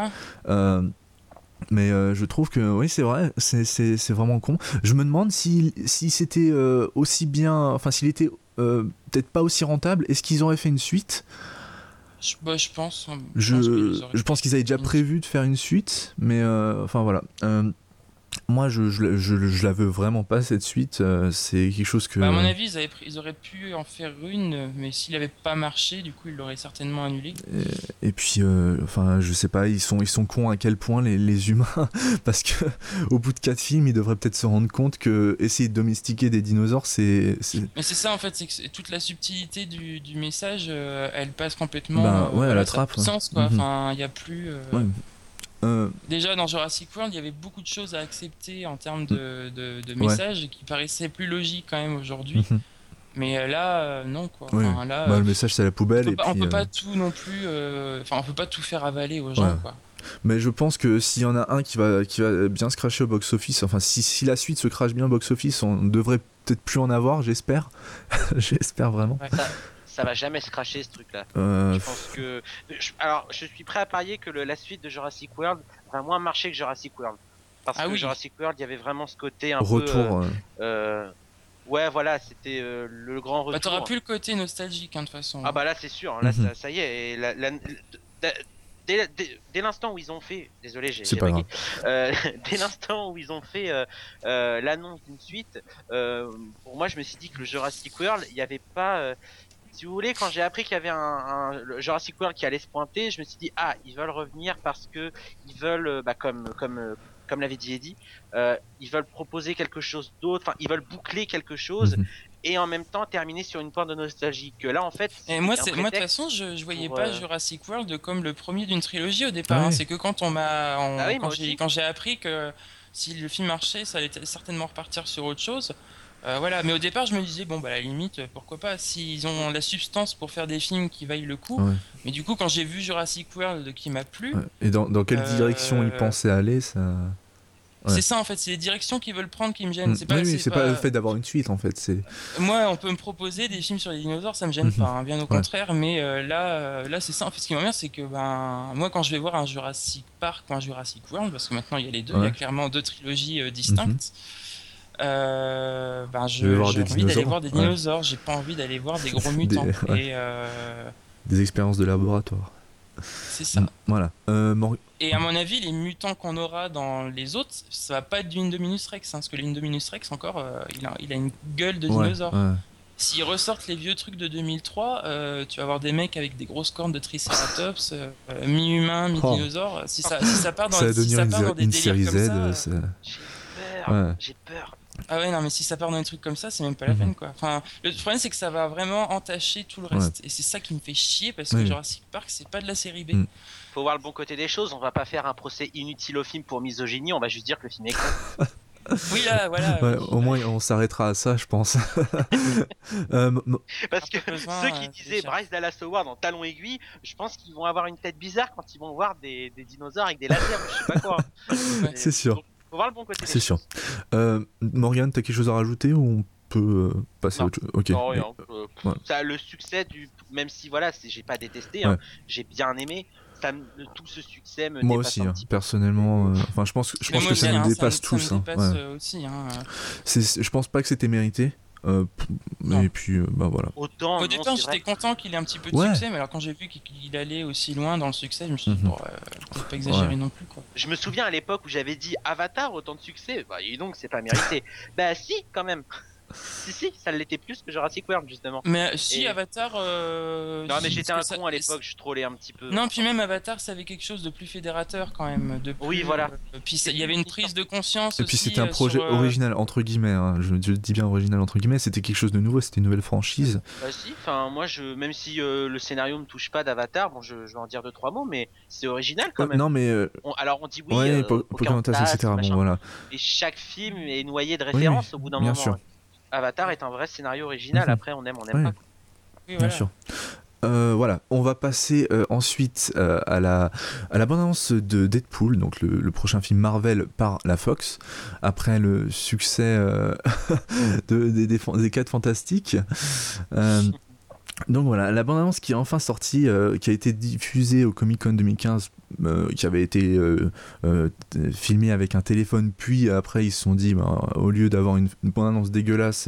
mais je trouve que oui, c'est vrai, c'est vraiment con. Je me demande si, si c'était aussi bien. Enfin, s'il était peut-être pas aussi rentable, est-ce qu'ils auraient fait une suite je, bah, je pense. Hein, je, je pense qu'ils avaient déjà prévu de faire une suite, mais euh, enfin voilà. Euh, moi, je, je, je, la veux vraiment pas cette suite. Euh, c'est quelque chose que. Bah, à mon avis, ils, auraient pu en faire une, mais s'il n'avait pas marché, du coup, ils l'auraient certainement annulé. Et, puis, euh, enfin, je sais pas, ils sont, ils sont cons à quel point les, les humains, parce que au bout de quatre films, ils devraient peut-être se rendre compte que essayer de domestiquer des dinosaures, c'est. Mais c'est ça en fait, c'est que toute la subtilité du, du message, euh, elle passe complètement. Bah, ouais, à la trappe. Sens, quoi. Mhm. Enfin, il n'y a plus. Ouais. Euh, Déjà dans Jurassic World, il y avait beaucoup de choses à accepter en termes de, de, messages qui paraissaient plus logiques quand même aujourd'hui. Mhm. Mais euh, là, euh, non quoi. là, bah, le message c'est la poubelle. On peut, et pas, on peut pas tout non plus. Enfin, on peut pas tout faire avaler aux gens quoi. Mais je pense que s'il y en a un qui va, qui va bien se cracher au box-office, enfin si, si, la suite se crache bien au box-office, on devrait peut-être plus en avoir, j'espère. j'espère vraiment ça va jamais se cracher ce truc-là. Euh, je pense que. Alors, je suis prêt à parier que le, la suite de Jurassic World va moins marcher que Jurassic World. Parce ah que Jurassic World, il y avait vraiment ce côté un retour, peu. Euh, euh, ouais, voilà, c'était le grand retour. Bah, t'auras plus le côté nostalgique, hein, de toute façon. Ah, bah là, c'est sûr. Hein, là, mhm. ça, y est. Et la, dès, l'instant où ils ont fait, désolé, j'ai euh, dès l'instant où ils ont fait l'annonce d'une suite, pour moi, je me suis dit que le Jurassic World, il n'y avait pas, si vous voulez, quand j'ai appris qu'il y avait un, un, Jurassic World qui allait se pointer, je me suis dit ah ils veulent revenir parce que ils veulent euh, bah, comme comme euh, comme l'avait dit Eddie, euh, ils veulent proposer quelque chose d'autre, enfin ils veulent boucler quelque chose mhm. et en même temps terminer sur une pointe de nostalgie. Que là en fait. Et moi c'est moi de toute façon je, je voyais pas Jurassic World comme le premier d'une trilogie au départ. Hein. C'est que quand on m'a ah quand j'ai appris que si le film marchait, ça allait certainement repartir sur autre chose. Euh, voilà, mais au départ, je me disais, bon, bah, à la limite, pourquoi pas, s'ils ont la substance pour faire des films qui vaillent le coup. Mais du coup, quand j'ai vu Jurassic World qui m'a plu. Et dans, dans quelle direction ils euh, pensaient aller, ça. C'est ça en fait, c'est les directions qu'ils veulent prendre qui me gênent. Mm. C'est pas, oui, c'est pas... le fait d'avoir une suite en fait. C'est. Moi, on peut me proposer des films sur les dinosaures, ça me gêne mm-hmm. pas, hein, bien au contraire. Mais euh, là, là, c'est ça. En fait, ce qui m'emmerde, c'est que ben, moi, quand je vais voir un Jurassic Park ou un Jurassic World, parce que maintenant il y a les deux, il y a clairement deux trilogies distinctes. Mm-hmm. Euh, ben je, j'ai envie d'aller voir des dinosaures, j'ai pas envie d'aller voir des gros mutants. des, et euh... des expériences de laboratoire. C'est ça. Voilà. Euh, et à mon avis, les mutants qu'on aura dans les autres, ça va pas être du Indominus Rex, hein, parce que l'Indominus Rex, encore, euh, il, a, il, a, une gueule de dinosaure. S'ils ressortent les vieux trucs de 2003, euh, tu vas avoir des mecs avec des grosses cornes de Triceratops, euh, mi-humain, mi-dinosaure. Si, ça, si ça part dans, ça si ça part dans des une série Z, ça... j'ai peur. J'ai peur. Ah ouais, non, mais si ça part dans des trucs comme ça, c'est même pas la mhm. peine, quoi. Enfin, le problème, c'est que ça va vraiment entacher tout le reste. Et c'est ça qui me fait chier, parce que Jurassic Park, c'est pas de la série B. Mm. Faut voir le bon côté des choses, on va pas faire un procès inutile au film pour misogynie, on va juste dire que le film est con. Oui, là, voilà. au moins, on s'arrêtera à ça, je pense. Euh, Parce que ceux qui disaient Bryce Dallas Howard en talon aiguille, je pense qu'ils vont avoir une tête bizarre quand ils vont voir des, des dinosaures avec des lasers, je sais pas quoi. C'est sûr. Faut voir le bon côté. C'est sûr. Euh, Morgan, t'as quelque chose à rajouter ou on peut euh, passer à autre chose Ok. Non, rien. Ça, le succès du, même si voilà, j'ai pas détesté, hein, j'ai bien aimé. Tout ce succès me moi aussi hein, personnellement euh, enfin je pense je pense que ça nous dépasse tous hein, euh, aussi, hein, je pense pas que c'était mérité euh, et puis bah voilà. Autant au départ j'étais content qu'il ait un petit peu de succès mais alors quand j'ai vu qu'il allait aussi loin dans le succès je me suis dit mhm. bon faut pas exagérer non plus quoi. je me souviens à l'époque où j'avais dit Avatar autant de succès bah et donc c'est pas mérité. Bah si quand même si, si, ça l'était plus que Jurassic World, justement. Mais si, Avatar. Euh, non, mais j'étais un con à l'époque, je trollais un petit peu. Non, puis même Avatar, ça avait quelque chose de plus fédérateur quand même. De Oui, voilà. Euh, puis il y avait une prise de conscience. Et puis c'était un euh, projet original, entre guillemets. Hein. Je, dis bien original, entre guillemets. C'était quelque chose de nouveau, c'était une nouvelle franchise. Bah, si, enfin, moi, je, même si le scénario me touche pas d'Avatar, bon, je, vais en dire deux, trois mots, mais c'est original quand même. non, mais. alors on dit oui. Ouais, Pocahontas, etc. Bon, voilà. Et chaque film est noyé de références au bout d'un moment. Bien sûr. Avatar est un vrai scénario original. Mhm. Après, on aime, on aime pas. Bien sûr. Euh, voilà, on va passer euh, ensuite euh, à la à l'abondance de Deadpool, donc le, prochain film Marvel par la Fox, après le succès de, des, des, des 4 fantastiques. Donc voilà, la bande-annonce qui est enfin sortie, euh, qui a été diffusée au Comic Con 2015, euh, qui avait été euh, filmée avec un téléphone, puis après ils se sont dit, bah, au lieu d'avoir une, bande-annonce dégueulasse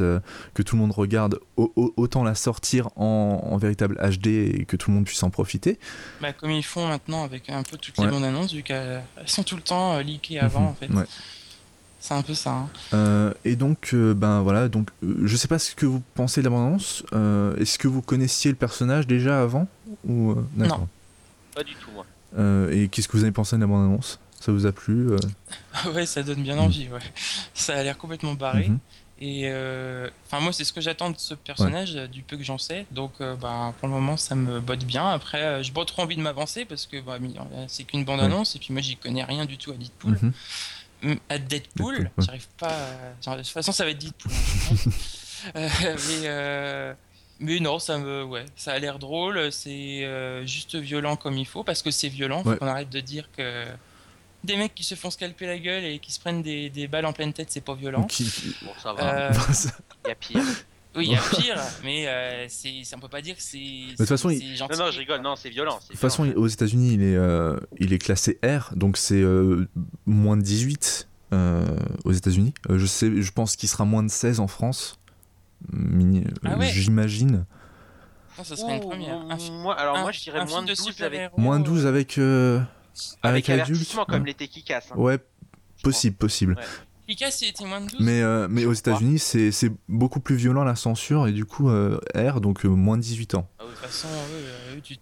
que tout le monde regarde, autant la sortir en, véritable HD et que tout le monde puisse en profiter. Bah, comme ils font maintenant avec un peu toutes les bandes-annonces, vu qu'elles sont tout le temps leakées avant mhm. en fait. C'est un peu ça. Hein. Euh, et donc, euh, ben voilà, donc euh, je sais pas ce que vous pensez de la bande-annonce. Est-ce que vous connaissiez le personnage déjà avant ou Non, pas du tout moi. et qu'est-ce que vous avez pensé de la bande-annonce? Ça vous a plu Ouais, ça donne bien envie. Ouais. Ça a l'air complètement barré. Mhm. Et enfin moi c'est ce que j'attends de ce personnage du peu que j'en sais. Donc bah, pour le moment ça me botte bien. Après j'ai pas trop envie de m'avancer parce que bah, c'est qu'une bande annonce et puis moi j'y connais rien du tout à Deadpool. Mhm à Deadpool. J'arrive pas. À... De toute façon, ça va être Deadpool. euh, mais, euh... mais non, ça me, ouais, ça a l'air drôle. C'est euh, juste violent comme il faut parce que c'est violent. Faut qu'on arrête de dire que des mecs qui se font scalper la gueule et qui se prennent des, des balles en pleine tête, c'est pas violent. Bon, ça va. Euh, il y a pire. Oui, il y a pire, mais euh, c'est, on peut pas dire que c'est. De toute façon, il... non, non, je rigole, non, c'est violent. De toute façon, aux États-Unis, il est, euh, il est classé R, donc c'est euh, moins de 18 euh, aux États-Unis. Euh, je sais, je pense qu'il sera moins de 16 en France. Ah j'imagine. Ah, ça serait une première. moi, alors moi je dirais moins de 12 avec. Moins 12 avec. avec, avec adultes. comme l'été qui casse. Ouais, possible, possible. Était moins de 12. Mais, euh, mais aux États-Unis, c'est beaucoup plus violent la censure et du coup, euh, R, donc euh, moins de 18 ans. Ah de toute façon,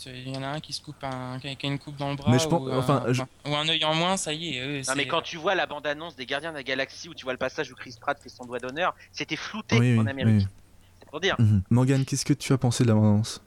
il y en a un qui se coupe un, qui a une coupe dans le bras. Mais ou, enfin, ou un œil en moins, ça y est. non, mais quand tu vois la bande-annonce des Gardiens de la Galaxie où tu vois le passage où Chris Pratt fait son doigt d'honneur, c'était flouté en Amérique. C'est pour dire. Mhm. Morgan, qu'est-ce que tu as pensé de la bande-annonce?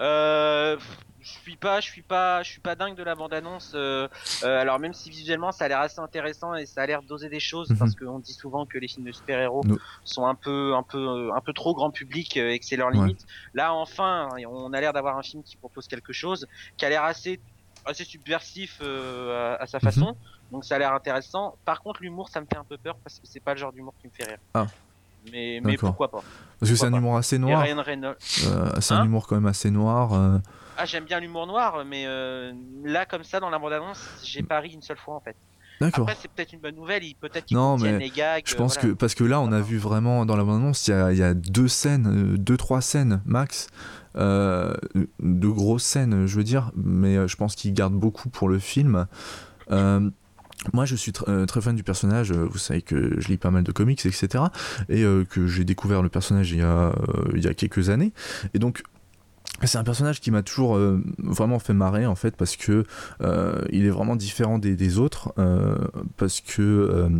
Euh, je suis pas, je suis pas, je suis pas dingue de la bande annonce. Euh, euh, alors même si visuellement ça a l'air assez intéressant et ça a l'air d'oser des choses, parce mhm. qu'on dit souvent que les films de super héros sont un peu, un peu, un peu trop grand public et que c'est leur limite. Là enfin, on a l'air d'avoir un film qui propose quelque chose, qui a l'air assez, assez subversif euh, à, sa mhm. façon. Donc ça a l'air intéressant. Par contre l'humour ça me fait un peu peur parce que c'est pas le genre d'humour qui me fait rire. Ah. Mais, mais pourquoi pas Parce que c'est un humour assez noir. c'est un hein humour quand même assez noir. Ah, j'aime bien l'humour noir, mais euh, là, comme ça, dans la bande-annonce, j'ai pas ri une seule fois en fait. D'accord. Après, c'est peut-être une bonne nouvelle, peut-être qu'ils mais les gags. Je pense que, parce que là, on a vu vraiment dans la bande-annonce, il y a, deux scènes, euh, deux, trois scènes max, euh, de grosses scènes, je veux dire, mais je pense qu'ils gardent beaucoup pour le film. moi, je suis très fan du personnage. Vous savez que je lis pas mal de comics, etc. Et que j'ai découvert le personnage il y, a, il y a quelques années. Et donc, c'est un personnage qui m'a toujours euh, vraiment fait marrer en fait parce que euh, il est vraiment différent des, autres euh, parce que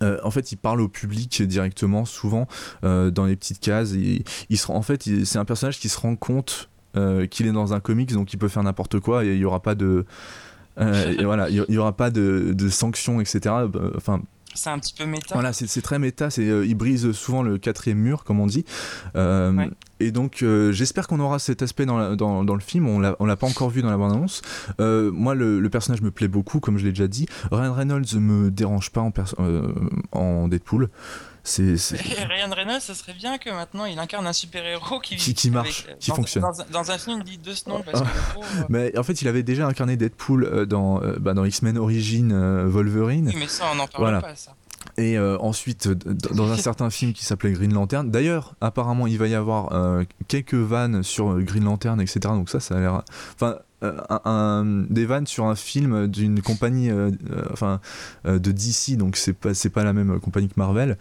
en fait, il parle au public directement, souvent dans les petites cases. il en fait, c'est un personnage qui se rend compte qu'il est dans un comics, donc il peut faire n'importe quoi et il y aura pas de, voilà, il y, aura pas de, de sanctions, etc. Enfin, c'est un petit peu méta. Voilà, c'est très méta. C'est il brise souvent le quatrième mur, comme on dit. Et donc, j'espère qu'on aura cet aspect dans, dans, dans le film. On l'a pas encore vu dans la bande-annonce. moi, le, le, personnage me plaît beaucoup, comme je l'ai déjà dit. Ryan Reynolds me dérange pas en, en Deadpool. C'est, Ryan Reynolds, ça serait bien que maintenant il incarne un super-héros qui, qui, marche, qui dans, fonctionne. Dans, un film dit de ce nom. Parce que, mais en fait, il avait déjà incarné Deadpool euh, dans, euh, bah, dans X-Men Origin euh, Wolverine. Oui, mais ça, on n'en parle pas, ça. Et ensuite, dans un certain film qui s'appelait Green Lantern. D'ailleurs, apparemment, il va y avoir quelques vannes sur Green Lantern, etc. Donc ça, ça a l'air. Enfin, un, des vannes sur un film d'une compagnie, enfin, de DC. Donc c'est pas, pas la même compagnie que Marvel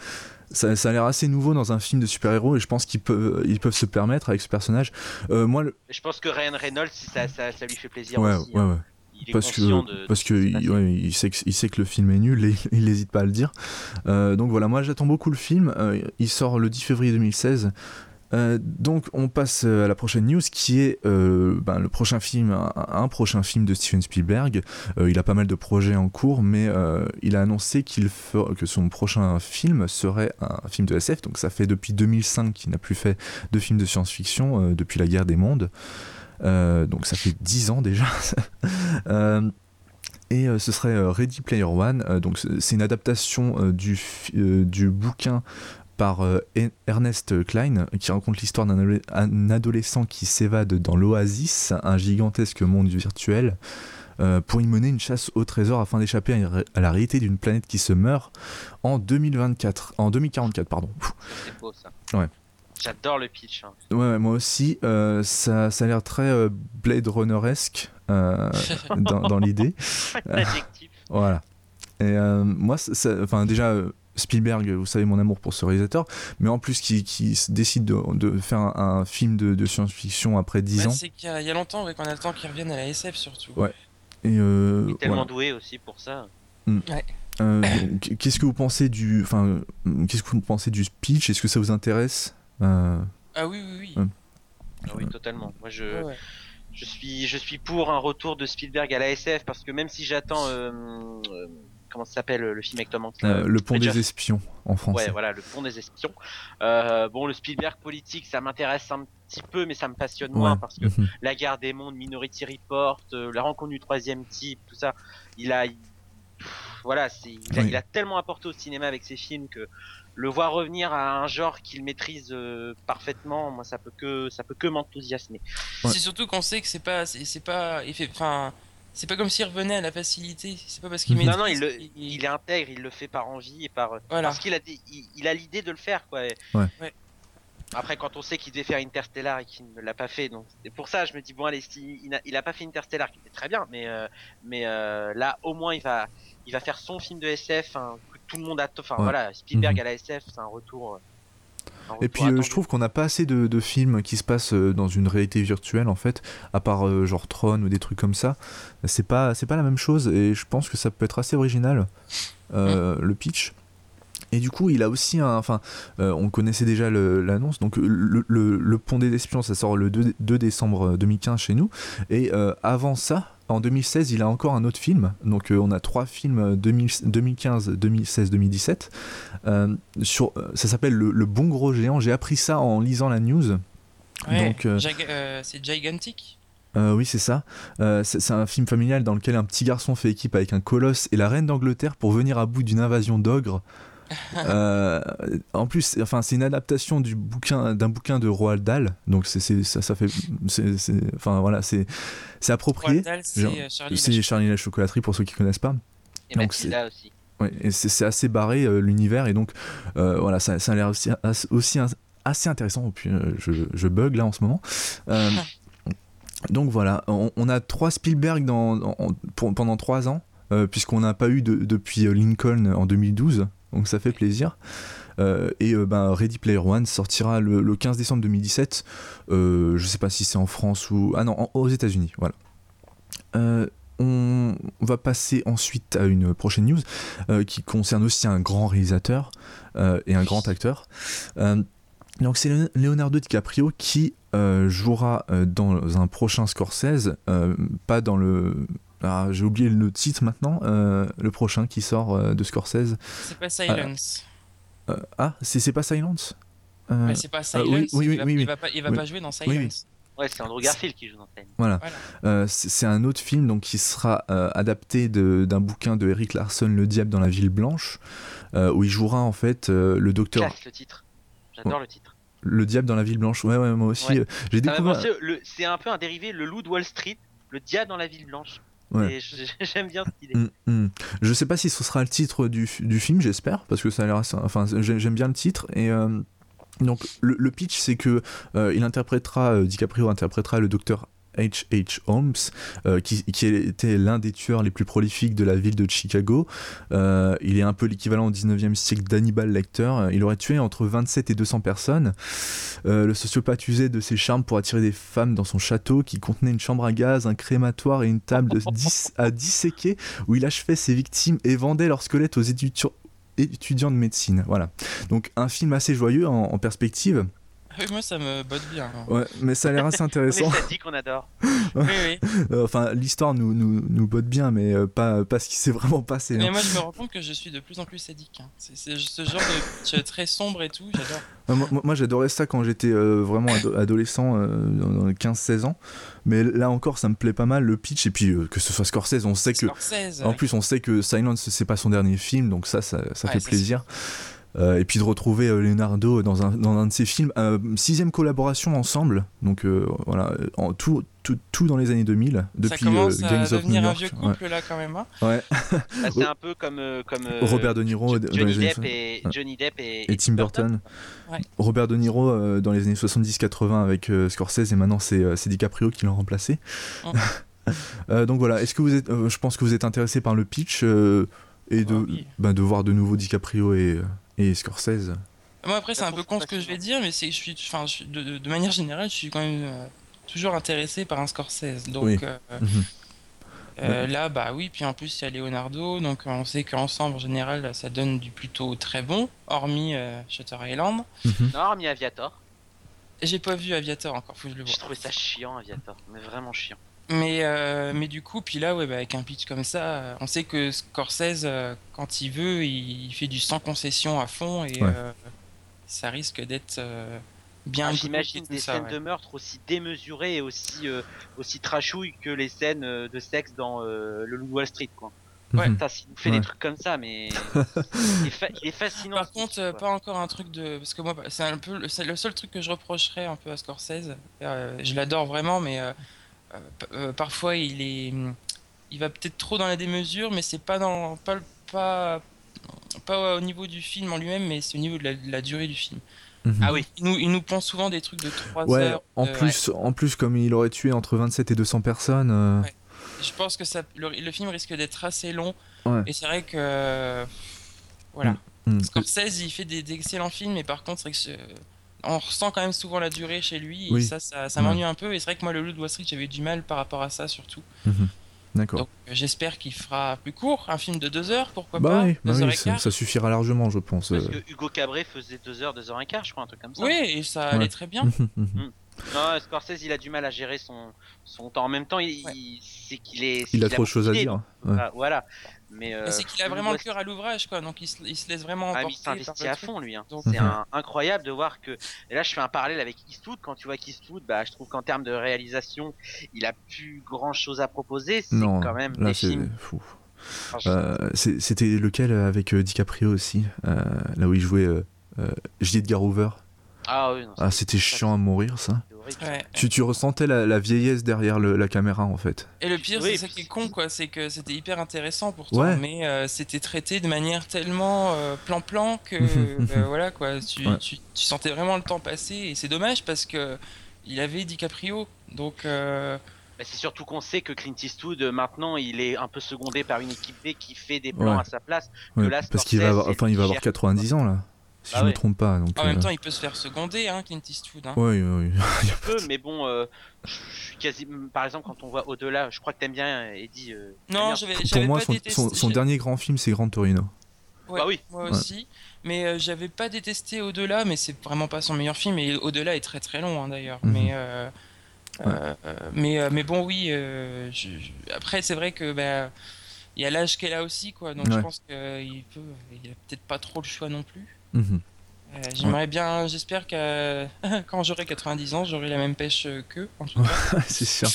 ça, a l'air assez nouveau dans un film de super-héros et je pense qu'ils peuvent, ils peuvent se permettre avec ce personnage. Euh, moi, Je pense que Ryan Reynolds, ça, ça, ça lui fait plaisir ouais, aussi. Ouais, hein. ouais. Il parce que, parce que il, sait que, il sait que le film est nul et il n'hésite pas à le dire. Euh, donc voilà, moi j'attends beaucoup le film. Euh, il sort le 10 février 2016. Euh, donc on passe euh, à la prochaine news qui est euh, ben, le prochain film, un, prochain film de Steven Spielberg. il a pas mal de projets en cours, mais il a annoncé qu'il que son prochain film serait un film de SF. Donc ça fait depuis 2005 qu'il n'a plus fait de film de science-fiction depuis la guerre des mondes. donc ça fait 10 ans déjà. et ce serait Ready Player One. donc c'est une adaptation du, du bouquin par euh, Ernest Klein, qui raconte l'histoire d'un adolescent qui s'évade dans l'Oasis, un gigantesque monde virtuel, euh, pour y mener une chasse au trésor afin d'échapper à, la réalité d'une planète qui se meurt en 2024, en 2044 pardon. C'est beau ça. Ouais. J'adore le pitch. Hein. Ouais, moi aussi. Euh, ça, ça a l'air très Blade Runner-esque dans, dans l'idée. voilà. Et moi, enfin déjà, Spielberg, vous savez mon amour pour ce réalisateur, mais en plus qui, qui décide de, de faire un, film de, de science-fiction après 10 ans. C'est qu'il y, a longtemps qu'on a le temps qu'il revienne à la SF surtout. Ouais. Et euh, Il est tellement doué aussi pour ça. Ouais. Euh, qu'est-ce que vous pensez du, enfin, qu'est-ce que vous pensez du speech? Est-ce que ça vous intéresse? Euh... Ah oui, oui, oui. Ah oui, totalement. Moi, je, je suis, je suis pour un retour de Spielberg à la SF parce que même si j'attends euh, comment ça s'appelle le film avec Tom Hanks euh, Le Pont des Espions en français. Ouais, voilà, le Pont des Espions. Euh, bon, le Spielberg politique, ça m'intéresse un petit peu, mais ça me passionne moins parce que mhm. la guerre des mondes, Minority Report, euh, la rencontre du troisième type, tout ça, il a, voilà, il, a, tellement apporté au cinéma avec ses films que le voir revenir à un genre qu'il maîtrise parfaitement, moi ça peut que ça peut que m'enthousiasmer. C'est surtout qu'on sait que c'est pas c'est pas enfin c'est pas comme s'il revenait à la facilité. C'est pas parce qu'il Non, non, il, le, il, intègre, il le fait par envie et par. Parce qu'il a, il, a l'idée de le faire, quoi. Ouais. Après, quand on sait qu'il devait faire Interstellar et qu'il ne l'a pas fait, donc c'est pour ça, je me dis bon, allez, il, a, il a pas fait Interstellar, qui était très bien, mais euh, mais euh, là, au moins, il va, il va faire son film de SF, hein, que tout le monde a, enfin voilà, Spielberg mhm. à la SF, c'est un retour. Et puis euh, je trouve qu'on n'a pas assez de, films qui se passent euh, dans une réalité virtuelle en fait, à part euh, genre Tron ou des trucs comme ça. C'est pas c'est pas la même chose et je pense que ça peut être assez original le pitch. Et du coup, il a aussi un. Enfin, on connaissait déjà l'annonce. Donc, le, Pont des Espions, ça sort le 2, 2 décembre 2015 chez nous. Et avant ça, en 2016, il a encore un autre film. Donc, euh, on a trois films 2015, 2016, 2017. sur, euh, ça s'appelle le, Bon Gros Géant. J'ai appris ça en lisant la news. Donc, euh, c'est Gigantic? Oui, c'est ça. c'est un film familial dans lequel un petit garçon fait équipe avec un colosse et la reine d'Angleterre pour venir à bout d'une invasion d'ogres euh, en plus, enfin, c'est une adaptation du bouquin d'un bouquin de Roald Dahl, donc c'est ça, ça fait, enfin voilà, c'est c'est approprié. C'est euh, Charlie, la chocolaterie pour ceux qui connaissent pas. Et donc c'est aussi. Ouais, et c'est assez barré euh, l'univers et donc voilà, ça, ça a l'air aussi, aussi assez intéressant. Et puis je, je, bug là en ce moment. donc voilà, on, a trois Spielberg dans, pendant trois ans. puisqu'on n'a pas eu de, depuis Lincoln en 2012, donc ça fait plaisir. Euh, et euh, ben, Ready Player One sortira le, 15 décembre 2017. Euh, je sais pas si c'est en France ou. Ah non, aux États-Unis, voilà. on va passer ensuite à une prochaine news qui concerne aussi un grand réalisateur et un grand acteur. donc c'est Leonardo DiCaprio qui jouera dans un prochain Scorsese, pas dans le j'ai oublié le titre maintenant, le prochain qui sort de Scorsese. C'est pas Silence. ah, c'est pas Silence C'est pas Silence. oui, oui, il, va, oui, il, va, pas, il va pas jouer dans Silence. Ouais, c'est Andrew Garfield qui joue dans Silence. Voilà. c'est un autre film donc, qui sera adapté d'un bouquin de Eric Larson, Le Diable dans la Ville Blanche, où il jouera en fait le docteur. Classe, le titre. J'adore le titre. Le diable dans la ville blanche. Ouais, ouais, moi aussi. Euh, j'ai découvert. C'est un peu un dérivé, le loup de Wall Street, le diable dans la ville blanche. J'aime bien cette idée. Mm, mm. Je sais pas si ce sera le titre du, du film, j'espère, parce que ça a l'air. Enfin, j'aime bien le titre. Et. Euh, donc le, pitch c'est que euh, il interprétera DiCaprio interprétera le docteur H. H. Holmes, euh, qui, était l'un des tueurs les plus prolifiques de la ville de Chicago. Euh, il est un peu l'équivalent au 19e siècle d'Hannibal Lecter. Il aurait tué entre 27 et 200 personnes. Euh, le sociopathe usait de ses charmes pour attirer des femmes dans son château qui contenait une chambre à gaz, un crématoire et une table de 10 à disséquer où il achevait ses victimes et vendait leurs squelettes aux étudiants de médecine. Voilà. Donc un film assez joyeux en perspective. Oui, moi ça me botte bien. Hein. Ouais, mais ça a l'air assez intéressant. dit qu'on adore. oui, oui. Euh, enfin, l'histoire nous, nous, nous, botte bien, mais euh, pas, pas ce qui s'est vraiment passé. Mais hein. moi je me rends compte que je suis de plus en plus sadique. Hein. C'est ce genre de très sombre et tout, j'adore. moi, j'adorais ça quand j'étais euh, vraiment adolescent, dans 15-16 ans. Mais là encore, ça me plaît pas mal le pitch. Et puis que ce soit Scorsese, on sait que. En plus, on sait que Silence, c'est pas son dernier film, donc ça, ça, ça fait plaisir. Euh, et puis de retrouver euh, Leonardo dans un, dans un de ses films. Euh, sixième collaboration ensemble, donc voilà, en tout, tout, tout, dans les années 2000, depuis ça commence à devenir un vieux couple là quand même. Hein. ouais. Bah, c'est un peu comme, comme Robert De Niro, Johnny, Depp et, Johnny Depp et, Tim Burton. Robert De Niro dans les années 70-80 avec Scorsese et maintenant c'est DiCaprio qui l'a remplacé. donc voilà, est-ce que vous êtes, je pense que vous êtes intéressé par le pitch et de, ah bah, de voir de nouveau DiCaprio et et Scorsese. Moi après c'est un peu con ce que je vais dire, mais c'est je suis, enfin, de, de, manière générale, je suis quand même euh, toujours intéressé par un Scorsese. Donc euh, mhm. euh, là, bah oui, puis en plus il y a Leonardo, donc on sait qu'ensemble en général ça donne du plutôt très bon, hormis Shutter Island. Mhm. Non, hormis Aviator. J'ai pas vu Aviator encore, faut que je le vois. J'ai trouvé ça chiant Aviator, mais vraiment chiant. Mais, euh, mais du coup, puis là, ouais, bah, avec un pitch comme ça, on sait que Scorsese, euh, quand il veut, il, fait du sans concession à fond et euh, ça risque d'être bien. Ah, J'imagine des scènes de meurtre aussi démesurées et aussi, aussi trashouilles que les scènes de sexe dans le Loup Wall Street, quoi. Ouais. Ça, il fait des trucs comme ça, mais il, est fascinant. Par contre, pas encore un truc de, parce que moi, c'est un peu le seul truc que je reprocherais un peu à Scorsese. je l'adore vraiment, mais euh, euh, parfois il est il va peut-être trop dans la démesure mais c'est pas dans pas pas pas au niveau du film en lui-même mais c'est au niveau de la, durée du film. Mhm. ah oui. Il nous, il nous prend souvent des trucs de 3 ouais, heures en plus en plus comme il aurait tué entre 27 et 200 personnes euh, je pense que ça le, film risque d'être assez long et c'est vrai que voilà. Mm. Mm. Scorsese il fait des, excellents films mais par contre c'est que on ressent quand même souvent la durée chez lui et ça, ça, m'ennuie un peu et c'est vrai que moi le Loup de Wall Street j'avais du mal par rapport à ça surtout mhm. d'accord donc j'espère qu'il fera plus court un film de deux heures pourquoi bah pas oui, bah oui ça, suffira largement je pense parce que Hugo Cabret faisait deux heures deux heures et quart je crois un truc comme ça oui et ça allait très bien mhm, mhm. Mm. Non, Scorsese, il a du mal à gérer son, son temps. En même temps, il, c'est qu'il est. Il a trop de choses à dire. Voilà. Mais, euh, c'est qu'il a vraiment le cœur à l'ouvrage, quoi. Donc il se, il se laisse vraiment ah, il s'investit à fond, lui. Hein. C'est incroyable de voir que. Et là, je fais un parallèle avec Eastwood. Quand tu vois qu'Eastwood, bah, je trouve qu'en termes de réalisation, il a plus grand chose à proposer. C'est quand même là, des Fou. Euh, c'était lequel avec euh, DiCaprio aussi, là où il jouait J. Edgar Hoover? Ah oui. ah, c'était chiant à mourir, ça. Tu, tu, ressentais la, vieillesse derrière la caméra en fait. Et le pire, c'est ça qui est con, quoi, c'est que c'était hyper intéressant pourtant, mais euh, c'était traité de manière tellement euh, plan-plan que euh, voilà quoi, tu, tu, sentais vraiment le temps passer et c'est dommage parce que il avait DiCaprio, donc. Bah, c'est surtout qu'on sait que Clint Eastwood maintenant il est un peu secondé par une équipe B qui fait des plans à sa place. Que là, parce qu'il va enfin il va avoir 90 ans là si bah je ne me trompe pas. Donc, en même euh, temps, il peut se faire seconder, hein, Clint Eastwood. Hein. Oui, oui. il peut, mais bon, euh, je suis quasi. Par exemple, quand on voit au-delà, je crois que t'aimes bien Eddie. Euh, non, j'avais. Pour moi, son, son, dernier grand film, c'est Grand Torino. Ouais, bah oui. Moi aussi. Mais j'avais pas détesté Au-delà, mais c'est vraiment pas son meilleur film. Et Au-delà est très très long hein, d'ailleurs. Mhm. Mais mais, mais bon, oui. Après, c'est vrai que bah, il y a l'âge qu'elle a aussi, quoi. Donc je pense qu'il peut, il a peut-être pas trop le choix non plus. Mhm. Euh, j'aimerais bien, j'espère que quand j'aurai 90 ans, j'aurai la même pêche qu'eux. c'est sûr.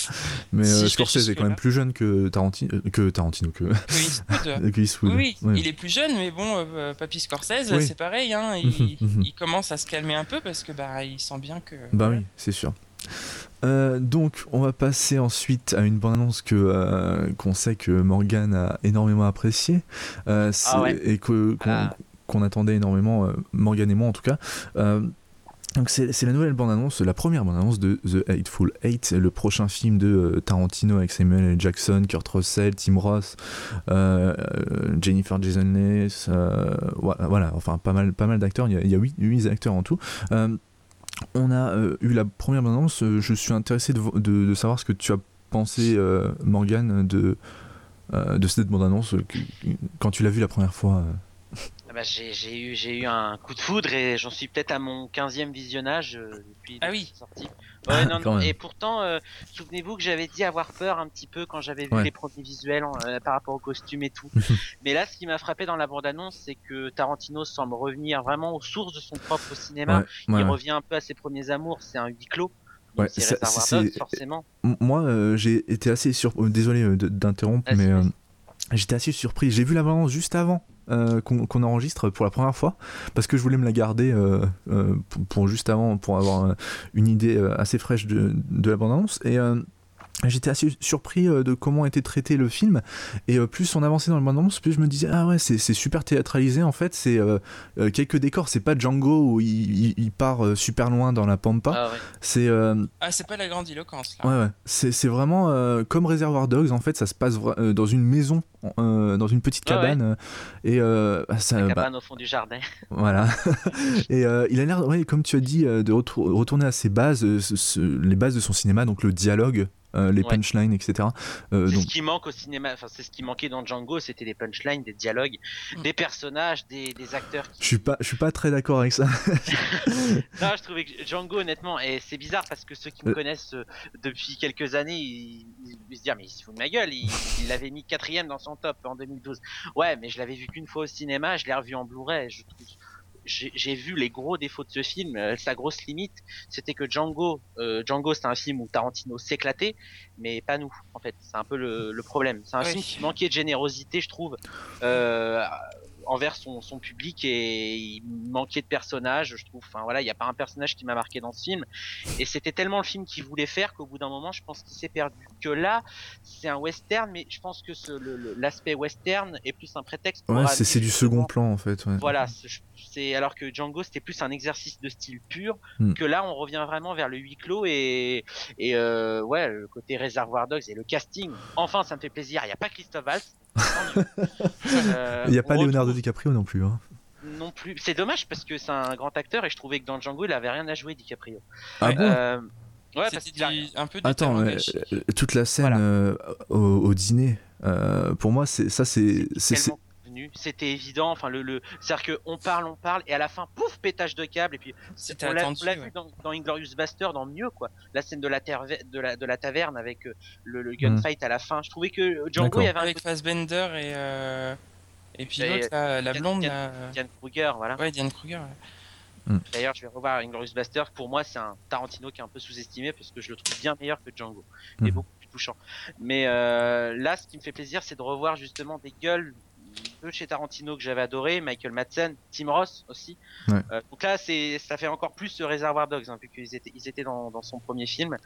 Mais euh, Scorsese est quand même plus jeune que Tarantino, euh, que Tarantino que, Eastwood. Oui, il est plus jeune, mais bon, euh, Papy Scorsese, c'est pareil. Hein, il, il, commence à se calmer un peu parce que bah, il sent bien que. Bah oui, c'est sûr. Euh, donc, on va passer ensuite à une bande-annonce que euh, qu'on sait que Morgan a énormément apprécié euh, ah et que qu'on attendait énormément, Morgan et moi en tout cas. donc c'est la nouvelle bande-annonce, la première bande-annonce de The Hateful Eight, le prochain film de Tarantino avec Samuel L. Jackson, Kurt Russell, Tim Roth, Jennifer Jason Leigh, voilà, enfin pas mal, pas mal d'acteurs, il y a, 8, acteurs en tout on a euh, eu la première annonce. Euh, je suis intéressé de, savoir ce que tu as pensé, euh, Morgan, de, de cette bande-annonce quand tu l'as vue la première fois. Ah bah, j'ai eu, eu un coup de foudre et j'en suis peut-être à mon 15e visionnage depuis ah oui. sortie. Ouais, non, non. Et pourtant, euh, souvenez-vous que j'avais dit avoir peur un petit peu quand j'avais vu les premiers visuels euh, par rapport au costume et tout. Mais là, ce qui m'a frappé dans la bande-annonce, c'est que Tarantino semble revenir vraiment aux sources de son propre cinéma. Il revient un peu à ses premiers amours. C'est un huis clos. Ouais, c'est forcément. Moi, euh, j'ai été assez surpris. Désolé d'interrompre, mais j'étais assez surpris. J'ai vu la bande-annonce juste avant euh, qu'on enregistre pour la première fois parce que je voulais me la garder euh, euh, pour, juste avant pour avoir une idée assez fraîche de, de la bande-annonce. Et J'étais assez surpris euh, de comment était traité le film. Et euh, plus on avançait dans le bande plus je me disais ah ouais c'est super théâtralisé en fait. C'est euh, quelques décors. C'est pas Django où il, part super loin dans la pampa. Ah, c'est ah c'est pas la grandiloquence là. Ouais, ouais. c'est vraiment comme Reservoir Dogs en fait ça se passe dans une maison dans une petite cabane. Et ça, la bah cabane au fond du jardin. Voilà. Et il a l'air ouais, comme tu as dit de retourner à ses bases les bases de son cinéma donc le dialogue euh, les punchlines, etc. Euh, c'est ce qui manque au cinéma, enfin c'est ce qui manquait dans Django, c'était des punchlines, des dialogues, mm. des personnages, des, acteurs. Je suis pas, je suis pas très d'accord avec ça. non, je trouvais que Django, honnêtement, et c'est bizarre parce que ceux qui me euh. connaissent depuis quelques années, ils, se disent mais il se fout de ma gueule, il l'avait mis quatrième dans son top en 2012. Ouais, mais je l'avais vu qu'une fois au cinéma, je l'ai revu en Blu-ray, je trouve j'ai vu les gros défauts de ce film. Euh, sa grosse limite, c'était que Django, euh, Django, c'est un film où Tarantino s'éclatait, mais pas nous. En fait, c'est un peu le, le problème. C'est un film qui manquait de générosité, je trouve. Euh, envers son, son, public et il manquait de personnages, je trouve. Enfin voilà, il n'y a pas un personnage qui m'a marqué dans ce film. Et c'était tellement le film qu'il voulait faire qu'au bout d'un moment, je pense qu'il s'est perdu. Que là, c'est un western, mais je pense que l'aspect western est plus un prétexte. Pour ouais, c'est du second plan en fait. Ouais. Voilà, c'est alors que Django c'était plus un exercice de style pur. Hmm. Que là, on revient vraiment vers le huis clos et et euh, ouais, le côté réservoir dogs et le casting. Enfin, ça me fait plaisir. Il n'y a pas Christophe Waltz il n'y a pas Leonardo DiCaprio non plus. Hein. Non plus. C'est dommage parce que c'est un grand acteur et je trouvais que dans Django il avait rien à jouer DiCaprio. Ah bon euh, Ouais, parce qu'il a un peu. Attends, euh, toute la scène euh, au, dîner, pour moi, c'est ça, c'est c'était évident. Enfin, le, le... c'est-à-dire qu'on parle, on parle, et à la fin, pouf, pétage de câble. Et puis, on l'a vu dans, dans, Inglorious Buster, dans mieux, quoi. La scène de la, de la, de la taverne avec euh, le, le, gunfight à la fin. Je trouvais que Django, il y avait avec Fassbender et euh... et puis l'autre, la, blonde, Diane, Kruger, voilà. Ouais, Diane Kruger. Hmm. D'ailleurs, je vais revoir Inglorious Buster. Pour moi, c'est un Tarantino qui est un peu sous-estimé parce que je le trouve bien meilleur que Django. Et hmm. beaucoup plus touchant. Mais euh, là, ce qui me fait plaisir, c'est de revoir justement des gueules peu chez Tarantino que j'avais adoré, Michael Madsen, Tim Ross aussi. Euh, donc là, c'est, ça fait encore plus ce Réservoir Dogs, hein, vu qu'ils étaient, ils étaient dans, dans son premier film.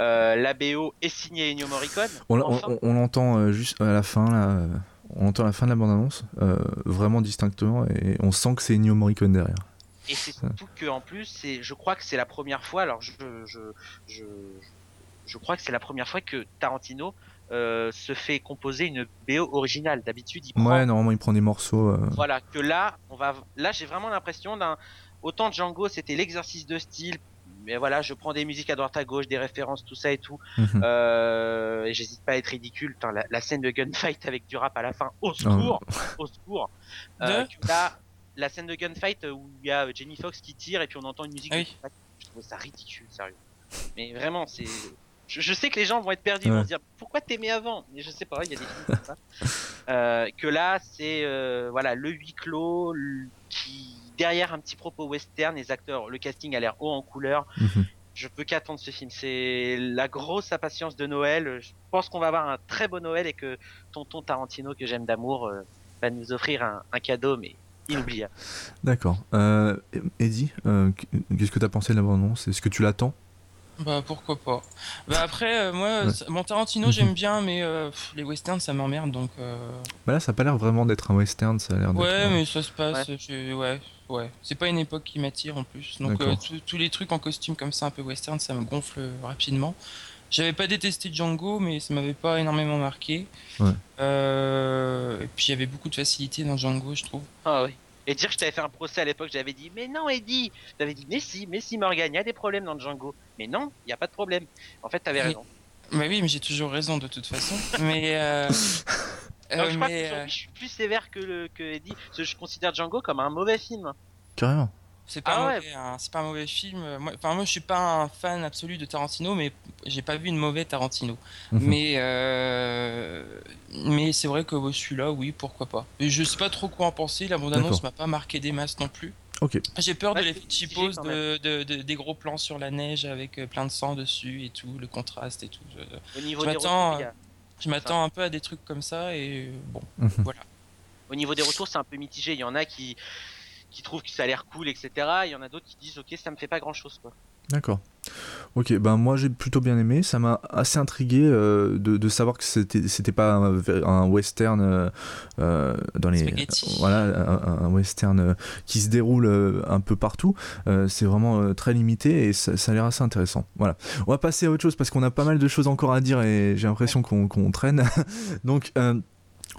Euh, la BO est signée Ennio Morricone. On, on, l'entend euh, juste à la fin, là, on entend la fin de la bande-annonce, vraiment distinctement, et on sent que c'est Ennio Morricone derrière. Et c'est surtout que en plus, c'est, je crois que c'est la première fois. Alors je, je, je, je crois que c'est la première fois que Tarantino euh, se fait composer une BO originale. D'habitude, il prend... Ouais, normalement, il prend des morceaux. Euh. Voilà, que là, on va. Là, j'ai vraiment l'impression d'un. Autant Django, c'était l'exercice de style. Mais voilà, je prends des musiques à droite à gauche, des références, tout ça et tout. Mhm. Euh, et j'hésite pas à être ridicule. la, scène de gunfight avec du rap à la fin, au secours, au secours. là, la scène de gunfight où il y a Jenny Fox qui tire et puis on entend une musique. Ah je trouve ça ridicule, sérieux. Mais vraiment, c'est je, sais que les gens vont être perdus, ils vont se dire pourquoi t'aimais avant? Mais je sais pas, il y a des films comme ça. Euh, que là, c'est euh, voilà le huis clos qui derrière un petit propos western, les acteurs, le casting a l'air haut en couleur. Mhm. Je peux qu'attendre ce film. C'est la grosse impatience de Noël. Je pense qu'on va avoir un très beau Noël et que Tonton Tarantino, que j'aime d'amour, euh, va nous offrir un, cadeau, mais inoubliable. D'accord. Eddie, qu'est-ce que tu as pensé de la Est-ce que tu l'attends? Bah pourquoi pas. Bah après, euh, moi, mon Tarantino j'aime bien, mais euh, les westerns ça m'emmerde donc. Euh. Bah là, ça a pas l'air vraiment d'être un western, ça a l'air. Ouais, mais ça se passe. Ouais, ouais. C'est pas une époque qui m'attire en plus. Donc tous les trucs en costume comme ça, un peu western, ça me gonfle rapidement. J'avais pas détesté Django, mais ça m'avait pas énormément marqué. Ouais. et puis il y avait beaucoup de facilité dans Django, je trouve. Ah oui et dire que je t'avais fait un procès à l'époque, j'avais dit mais non Eddie, t'avais dit mais si, mais si Morgan, il y a des problèmes dans Django. Mais non, il n'y a pas de problème. En fait, t'avais raison. Mais oui, mais j'ai toujours raison de toute façon. mais euh... euh je, crois que euh, je suis plus sévère que, le, que Eddie, parce que je considère Django comme un mauvais film. Carrément. C'est pas, ah hein, c'est pas un mauvais film. Moi, enfin, moi, je suis pas un fan absolu de Tarantino, mais j'ai pas vu une mauvaise Tarantino. Mhm. Mais, euh, mais c'est vrai que celui-là, oui, pourquoi pas. Et je sais pas trop quoi en penser. La bande-annonce m'a pas marqué des masses non plus. J'ai peur de l'effet cheapos, de, de, de, des gros plans sur la neige avec euh, plein de sang dessus et tout, le contraste et tout. Au niveau je m'attends, je m'attends un peu à des trucs comme ça et bon, mhm. voilà. Au niveau des retours, c'est un peu mitigé. Il y en a qui qui trouvent que ça a l'air cool, etc. Il y en a d'autres qui disent ok, ça me fait pas grand chose quoi. D'accord. Ok, ben moi j'ai plutôt bien aimé. Ça m'a assez intrigué euh, de, de, savoir que c'était c'était pas un, western euh, euh, dans les voilà un, western qui se déroule un peu partout. c'est vraiment très limité et ça, ça a l'air assez intéressant. Voilà. On va passer à autre chose parce qu'on a pas mal de choses encore à dire et j'ai l'impression qu'on traîne. Donc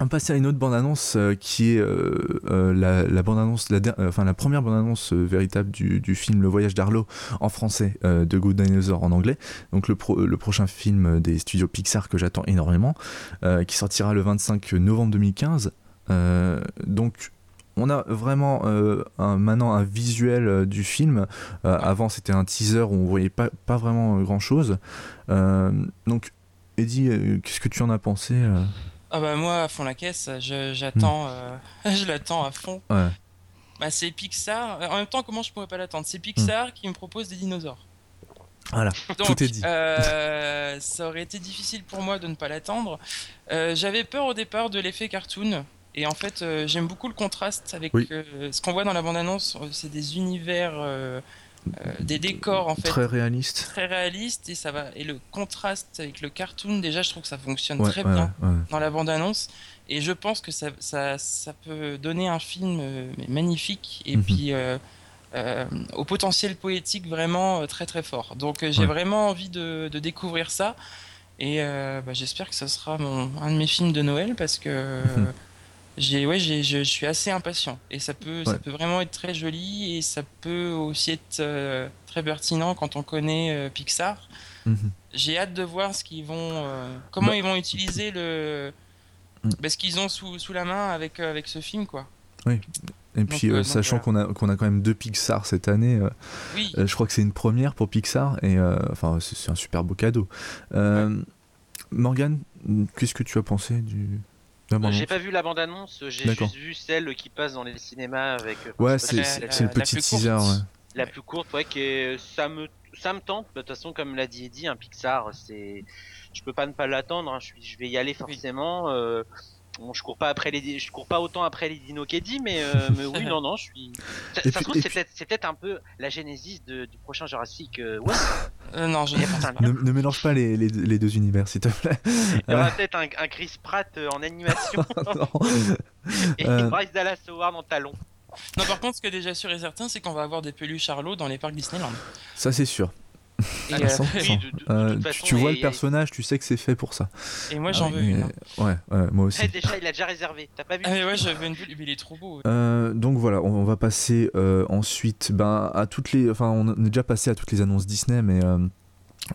on va passer à une autre bande-annonce euh, qui est euh, euh, la, bande-annonce, enfin la première bande-annonce véritable du, film Le Voyage d'Arlo en français, de Good Dinosaur en anglais. Donc le, prochain film des studios Pixar que j'attends énormément, qui sortira le 25 novembre 2015. donc on a vraiment maintenant un visuel du film. avant, c'était un teaser où on voyait pas, pas vraiment grand chose. donc, Eddie, qu'est-ce que tu en as pensé ah bah moi à fond la caisse, j'attends, hmm. euh, je l'attends à fond. Ouais. Bah c'est Pixar. En même temps, comment je pourrais pas l'attendre? C'est Pixar hmm. qui me propose des dinosaures. Voilà, tout est dit. Euh, ça aurait été difficile pour moi de ne pas l'attendre. Euh, j'avais peur au départ de l'effet cartoon. Et en fait, j'aime beaucoup le contraste avec ce qu'on voit dans la bande-annonce. C'est des univers euh, des décors en fait. Très réalistes très réalistes et ça va et le contraste avec le cartoon déjà je trouve que ça fonctionne très bien dans la bande annonce et je pense que ça, ça, ça peut donner un film euh, magnifique. Et mhm. puis euh, au potentiel poétique vraiment très très fort. Donc j'ai vraiment envie de, de, découvrir ça. Et bah, j'espère que ça sera mon, un de mes films de Noël parce que mhm j'ai ouais j'ai je, suis assez impatient. Et ça peut ça peut vraiment être très joli et ça peut aussi être euh, très pertinent quand on connaît euh, Pixar. Mhm. j'ai hâte de voir ce qu'ils vont euh, comment bah, ils vont utiliser le mm. bah, ce qu'ils ont sous, sous, la main avec avec ce film quoi. Oui. Et puis sachant qu'on a qu'on a quand même deux Pixar cette année oui. je crois que c'est une première pour Pixar et enfin c'est un super beau cadeau. Morgan qu'est-ce que tu as pensé du j'ai pas vu la bande-annonce, j'ai juste vu celle qui passe dans les cinémas avec. Euh, ouais, c'est le petit teaser. La plus courte, ouais, qui ça me ça me tente. De toute façon, comme l'a dit Eddie, un Pixar, c'est, je peux pas ne pas l'attendre. Hein. Je, je vais y aller forcément. Euh, Bon, je cours pas après les, je cours pas autant après les dinos qu'Eddie, mais, euh, mais oui, non, non, je suis. Ça, se trouve, c'est peut-être, peut un peu la génésis de, du prochain Jurassic euh, ouais. Euh, non, je ne, ne mélange pas les, les, les, deux univers, s'il te plaît. Il y aura peut-être un, un, Chris Pratt en animation. et Bryce Dallas Howard en talon. Non, par contre, ce qui est déjà sûr et certain, c'est qu'on va avoir des peluches Charlot dans les parcs Disneyland. Ça, c'est sûr. Tu, vois le personnage, tu sais que c'est fait pour ça. Et moi j'en veux une. Hein. Ouais, moi aussi. déjà, il a déjà réservé. T'as pas vu ah, Ouais, j'avais une vue, il est trop beau. Euh, donc voilà, on, va passer euh, ensuite ben, à toutes les. Enfin, on est déjà passé à toutes les annonces Disney, mais.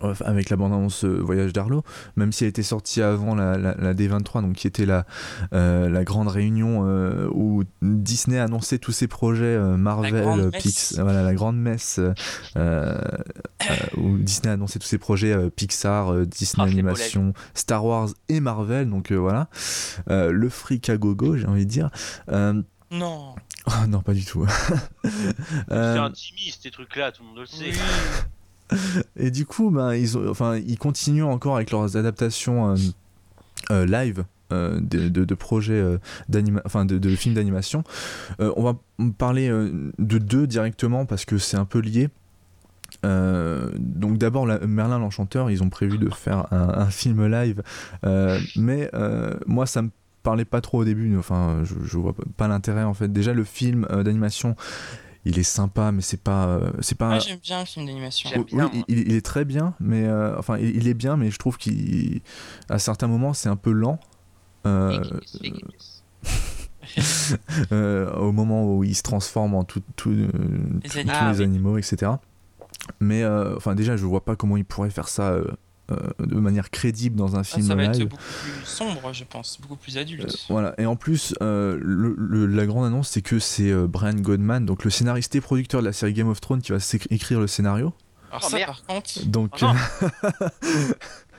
Avec la bande-annonce euh, Voyage d'Arlo, même si elle était sortie avant la, la, D23, donc qui était la, euh, la grande réunion euh, où Disney annonçait tous ses projets Marvel, Pix, voilà la grande messe où Disney a annoncé tous ses projets Pixar, Disney Oh, la Animation, Star Wars et Marvel. Donc voilà, le fric à gogo, j'ai envie de dire. Euh, Non. oh, non, pas du tout. C'est Euh, intimiste ces trucs-là, tout le monde le sait. Et du coup, ben, ils, ont, enfin, ils continuent encore avec leurs adaptations euh, euh, live euh, de, projets euh, enfin, de, films d'animation. On va parler de deux directement parce que c'est un peu lié. Donc d'abord Merlin l'Enchanteur, ils ont prévu de faire un, film live, mais moi ça me parlait pas trop au début. Enfin, je, je vois pas l'intérêt en fait. Déjà le film d'animation, il est sympa, mais c'est pas, euh, c'est pas. Moi, j'aime bien le film d'animation. J'aime Oui, bien, il, moi. il- il est très bien, mais euh, enfin, il, il est bien, mais je trouve qu'à certains moments, c'est un peu lent. Euh, euh, au moment où il se transforme en tout, tout, euh, Les tous. Ah, les animaux, etc. Mais euh, enfin, déjà, je vois pas comment il pourrait faire ça euh, de manière crédible dans un Ah, film ça va être beaucoup plus sombre, je pense, beaucoup plus adulte. Euh, voilà, et en plus, euh, le- le- la grande annonce, c'est que c'est euh, Brian Godman, donc le scénariste et producteur de la série Game of Thrones, qui va écrire le scénario. Alors Oh, ça, merde. par contre, Donc Oh non.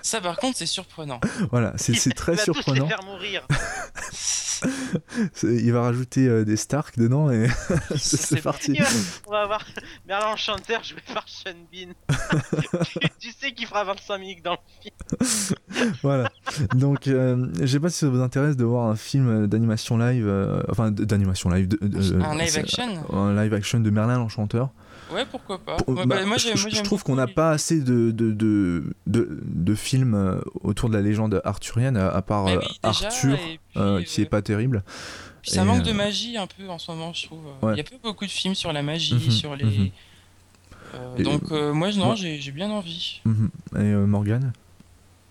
ça, par contre, c'est surprenant. voilà, c'est très Il va tous surprenant. les faire mourir. Il va rajouter euh, des Stark dedans et c'est parti. On va avoir Merlin Enchanteur joué par Sean Bean. tu, sais qu'il fera 25 minutes dans le film. Voilà. Donc, euh, je sais pas si ça vous intéresse de voir un film d'animation live, euh, enfin d'animation live, de, de- Un live action un live action de Merlin l'Enchanteur. Ouais, pourquoi pas. Pour- Ouais, bah, bah, moi, je, moi, trouve qu'on n'a pas assez de, de, de, de, de films euh, autour de la légende arthurienne, à, à part les- euh, Mais oui, déjà, Arthur, puis, euh, qui est euh, pas terrible. puis ça et, manque euh, de magie un peu en ce moment, je trouve. Il Ouais. y a pas beaucoup de films sur la magie, Mhm, sur les. mhm. Euh, donc, euh, moi, non, moi- j'ai j'ai bien envie. Mhm. Et euh, Morgane?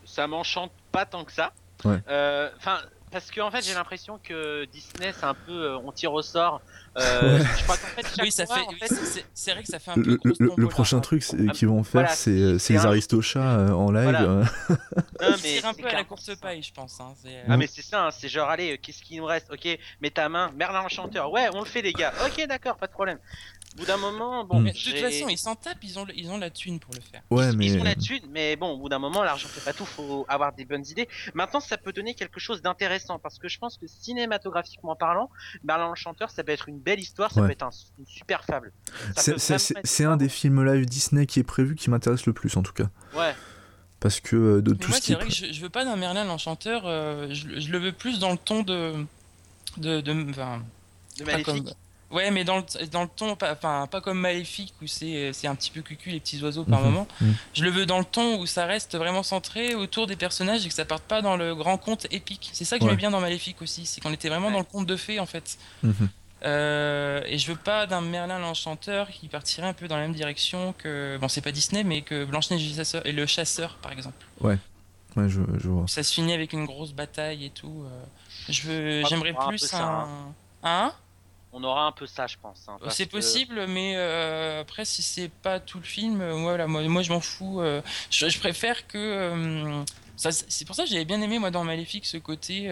Ça m'enchante pas tant que ça. Ouais. Parce que en fait, j'ai l'impression que Disney, c'est un peu, euh, on tire au sort. Euh, Je crois qu'en fait, Oui, ça fois, fait. en oui, fait, c'est- vrai que ça fait un peu le, prochain hein. truc c'est- qu'ils vont faire, voilà, c'est euh, c'est les un- Aristochats euh, en live. Voilà. non, mais C'est un peu à la ça. paille, je pense. hein, c'est- Ah mais c'est ça, hein, c'est genre allez, qu'est-ce qu'il nous reste? Ok, mets ta main, Merlin Enchanteur. Ouais, on le fait les gars. Ok, d'accord, pas de problème. Au bout d'un moment, bon, Mm. Mais de toute façon, ils s'en tapent, ils ont, ils ont la thune pour le faire. Ouais, ils, mais. ils ont la thune, mais bon, au bout d'un moment, l'argent fait pas tout, faut avoir des bonnes idées. Maintenant, ça peut donner quelque chose d'intéressant parce que je pense que cinématographiquement parlant, Merlin Enchanteur, ça peut être une belle histoire, ça Ouais. peut être un- une super fable. C'est- un des films live Disney qui est prévu qui m'intéresse le plus en tout cas. Ouais, Parce que euh, de Mais tout moi, ce qui c'est est vrai que je, je veux pas d'un Merlin l'Enchanteur, euh, je, je le veux plus dans le ton de. de, de de pas Maléfique. comme- Ouais, mais dans le, dans le ton, pas, enfin, pas comme Maléfique où c'est c'est un petit peu cucu les petits oiseaux par Mhm, moment. mhm. Je le veux dans le ton où ça reste vraiment centré autour des personnages et que ça parte pas dans le grand conte épique. C'est ça que Ouais. j'aimais bien dans Maléfique aussi, c'est qu'on était vraiment Ouais. dans le conte de fées en fait. Mhm. Euh, et je veux pas d'un Merlin l'Enchanteur qui partirait un peu dans la même direction que. Bon, c'est pas Disney, mais que Blanche-Neige et le chasseur- et le chasseur par exemple. Ouais, je, je vois. Ça se finit avec une grosse bataille et tout. euh, Je veux, crois j'aimerais qu'on aura un plus ça, un? On aura un peu ça, je pense. hein, C'est que- possible, mais euh, après, si c'est pas tout le film, euh, voilà, moi, moi je m'en fous. euh, je, je préfère que. c'est pour ça que j'avais bien aimé, moi, dans Maléfique, ce côté.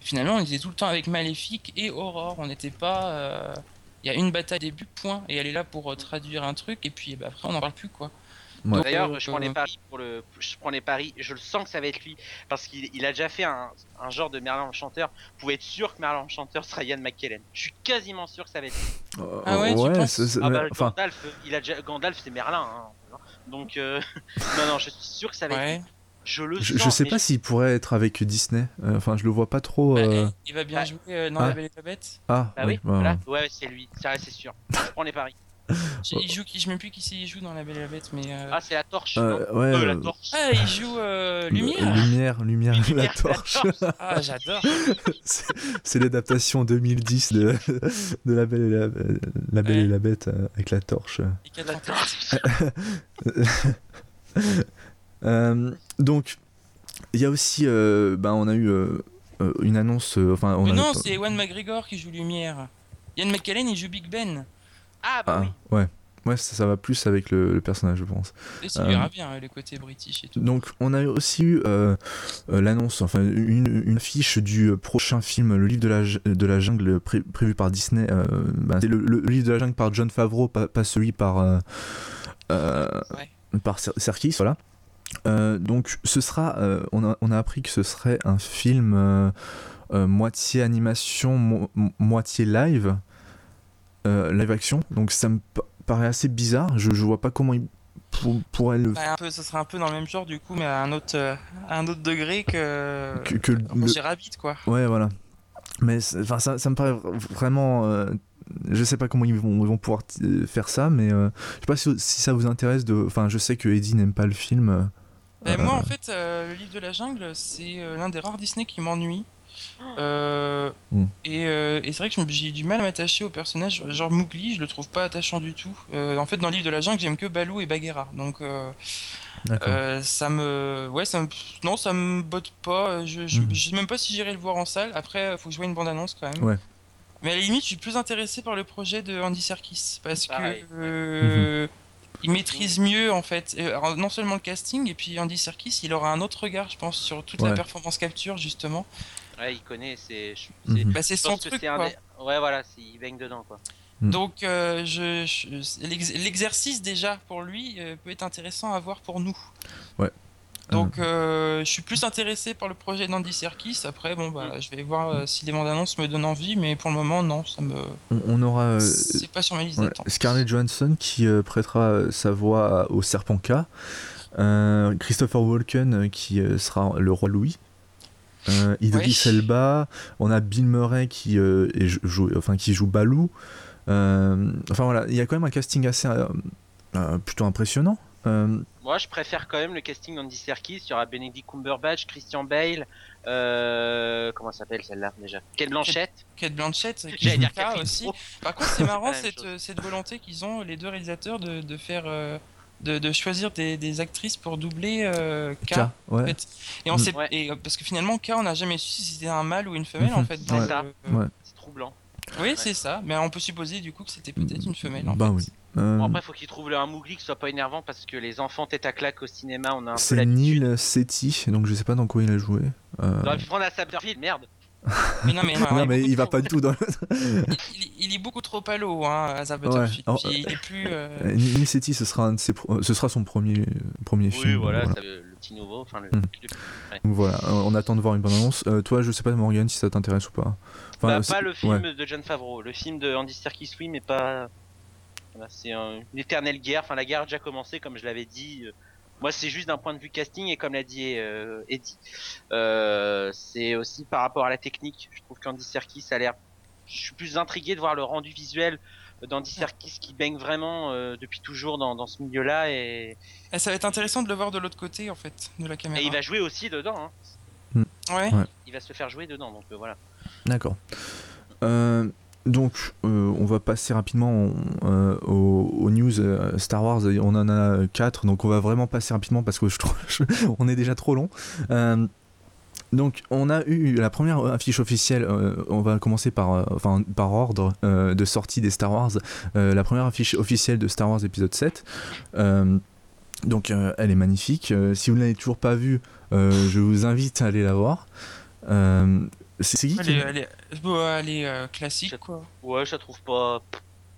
finalement, on était tout le temps avec Maléfique et Aurore. On n'était pas. Il y a une bataille début, point, et elle est là pour traduire un truc, et puis bah, après, on n'en parle plus, quoi. Ouais. D'ailleurs, euh, je prends les euh, paris pour le, je prends les paris. Je le sens que ça va être lui parce qu'il il a déjà fait un, un genre de Merlin Enchanteur. Vous pouvez être sûr que Merlin Enchanteur sera Ian McKellen. Je suis quasiment sûr que ça va être. lui. Ah ouais, tu penses c'est- c'est- Ah bah, enfin, Gandalf, il a déjà Gandalf, c'est Merlin. hein. Donc euh, non, non, je suis sûr que ça va être. Ouais. lui. Je le je, sens. je sais pas s'il pourrait être avec Disney. Euh, Enfin, je le vois pas trop. Bah, euh, il va bien Ah. jouer euh, dans Ah. La Belle et la Bête. Ah, Bah oui, bah, voilà. Ouais, c'est lui. Ça, c'est sûr. Je prends les paris. Je- Il joue qui Je sais même plus qui c'est, il joue dans La Belle et la Bête, mais. euh, Ah, c'est la torche. Euh, non ouais, Euh, la euh, torche. Ah, il joue euh, Lumière Lumière, lumière, la Lumière, la torche. torche. Ah, j'adore C'est- l'adaptation 2010 de, de La Belle et la, la, Belle Ouais. et la Bête avec la torche. Quatre La torche. Euh, donc, il y a aussi, euh, ben, on a eu une annonce. euh, enfin, on Mais a- non, c'est Ewan McGregor qui joue Lumière. Ian McKellen, il joue Big Ben. Ah bah Ah, oui. ouais. Ouais, ça, ça va plus avec le, le personnage, je pense. Et ça Euh, lui ira bien, le côté british et tout. Donc, on a aussi eu euh, euh, l'annonce, enfin, une, une fiche du prochain film, le livre de la, de la jungle pré- prévu par Disney. euh, ben, c'est le, le livre de la jungle par John Favreau, pas, pas celui par. euh, euh, Ouais. par Serkis, voilà. donc ce sera, on a, on, a, appris que ce serait un film moitié animation, moitié live, live action. Donc ça me paraît assez bizarre. Je, je vois pas comment il pour, elle. Bah, un peu, ce serait un peu dans le même genre du coup, mais à un autre, euh, un autre degré que, que, que le... Rabbit, quoi. Ouais, voilà. Mais enfin, ça, ça, me paraît vraiment. Euh, je sais pas comment ils vont, ils vont pouvoir euh, faire ça, mais je sais pas si, si, ça vous intéresse de. Enfin, je sais que Eddie n'aime pas le film. Bah, moi, en fait, le livre de la jungle, c'est l'un des rares Disney qui m'ennuie. Euh, hmm. euh, et, c'est vrai que j'ai du mal à m'attacher au personnage. Genre Mowgli, je le trouve pas attachant du tout. Euh, en fait, dans le livre de la jungle, j'aime que Balou et Bagheera. Donc ça me, ouais, ça me, non, ça me botte pas. Je, je, hmm. sais même pas si j'irai le voir en salle. Après, faut que je vois une bande annonce quand même. Mais à la limite, je suis plus intéressé par le projet de Andy Serkis parce que. Mhm. il maîtrise mieux en fait non seulement le casting et puis Andy Serkis il aura un autre regard je pense sur toute la performance capture justement Ouais, il connaît, c'est. Mhm. Bah, c'est son truc. Quoi. Ouais, voilà, il baigne dedans, quoi. Mhm. Donc, euh, je, l'exercice déjà pour lui euh, peut être intéressant à voir pour nous. Ouais. Donc, euh, je suis plus intéressé par le projet d'Andy Serkis. Après, bon, bah, mhm. je vais voir si les bandes annonces me donnent envie, mais pour le moment, non, ça me. On, aura. C'est pas sur ma liste. Scarlett Johansson qui prêtera sa voix au Serpent K. Christopher Walken qui sera le roi Louis. Euh, Idris Elba, on a Bill Murray qui, euh, joue, enfin, qui joue Balou. Euh, enfin voilà, il y a quand même un casting assez euh, plutôt impressionnant. Moi, je préfère quand même le casting d'Andy Serkis. Il y aura Benedict Cumberbatch, Christian Bale, comment s'appelle celle-là déjà? Kate Blanchett. Kate Blanchett, qui dire aussi. Par contre, c'est marrant cette, cette, volonté qu'ils ont les deux réalisateurs de, de faire de, choisir des, actrices pour doubler euh, K. Et on mm. sait, et, parce que finalement, K, on n'a jamais su si c'était un mâle ou une femelle en mm-hmm. fait. C'est ça. C'est troublant. Oui, c'est ça. Mais on peut supposer du coup que c'était peut-être une femelle. En bah oui. Euh, bon, après, faut qu'il trouve un Mougli qui soit pas énervant parce que les enfants tête à claque au cinéma, on a un peu C'est Neil Setti, donc je sais pas dans quoi il a joué. Euh... Dans le prendre à merde. Mais non, mais, non, mais il va pas du tout dans le. il, il, est beaucoup trop palo, hein, à ouais. il est plus. Euh... euh Nicetti, ce sera, un de ses ce sera son premier, premier oui, film. voilà, voilà. le petit nouveau. Enfin, le... Hmm. Ouais. Voilà, on attend de voir une bonne annonce. Euh, toi, je sais pas, Morgan, si ça t'intéresse ou pas. Enfin, bah, pas le film de John Favreau. Le film de Andy Serkis, oui, mais pas. Voilà, c'est un... une éternelle guerre. Enfin, la guerre a déjà commencé, comme je l'avais dit. Moi, c'est juste d'un point de vue casting et comme l'a dit euh, Eddie, euh, c'est aussi par rapport à la technique. Je trouve qu'Andy Serkis a l'air. Je suis plus intrigué de voir le rendu visuel d'Andy Serkis qui baigne vraiment euh, depuis toujours dans, dans ce milieu-là et... et... ça va être intéressant de le voir de l'autre côté en fait de la caméra. Et il va jouer aussi dedans. Hein. Ouais. Il va se faire jouer dedans donc voilà. D'accord. Euh, donc, euh, on va passer rapidement euh, aux, news euh, Star Wars. On en a 4, donc on va vraiment passer rapidement parce que je trouve on est déjà trop long. donc, on a eu la première affiche officielle. on va commencer par, enfin, par ordre de sortie des Star Wars. la première affiche officielle de Star Wars épisode 7. donc, elle est magnifique. si vous ne l'avez toujours pas vue, je vous invite à aller la voir. C'est qui Elle, est, elle est, elle est euh, classique, quoi. Ouais, je la trouve pas.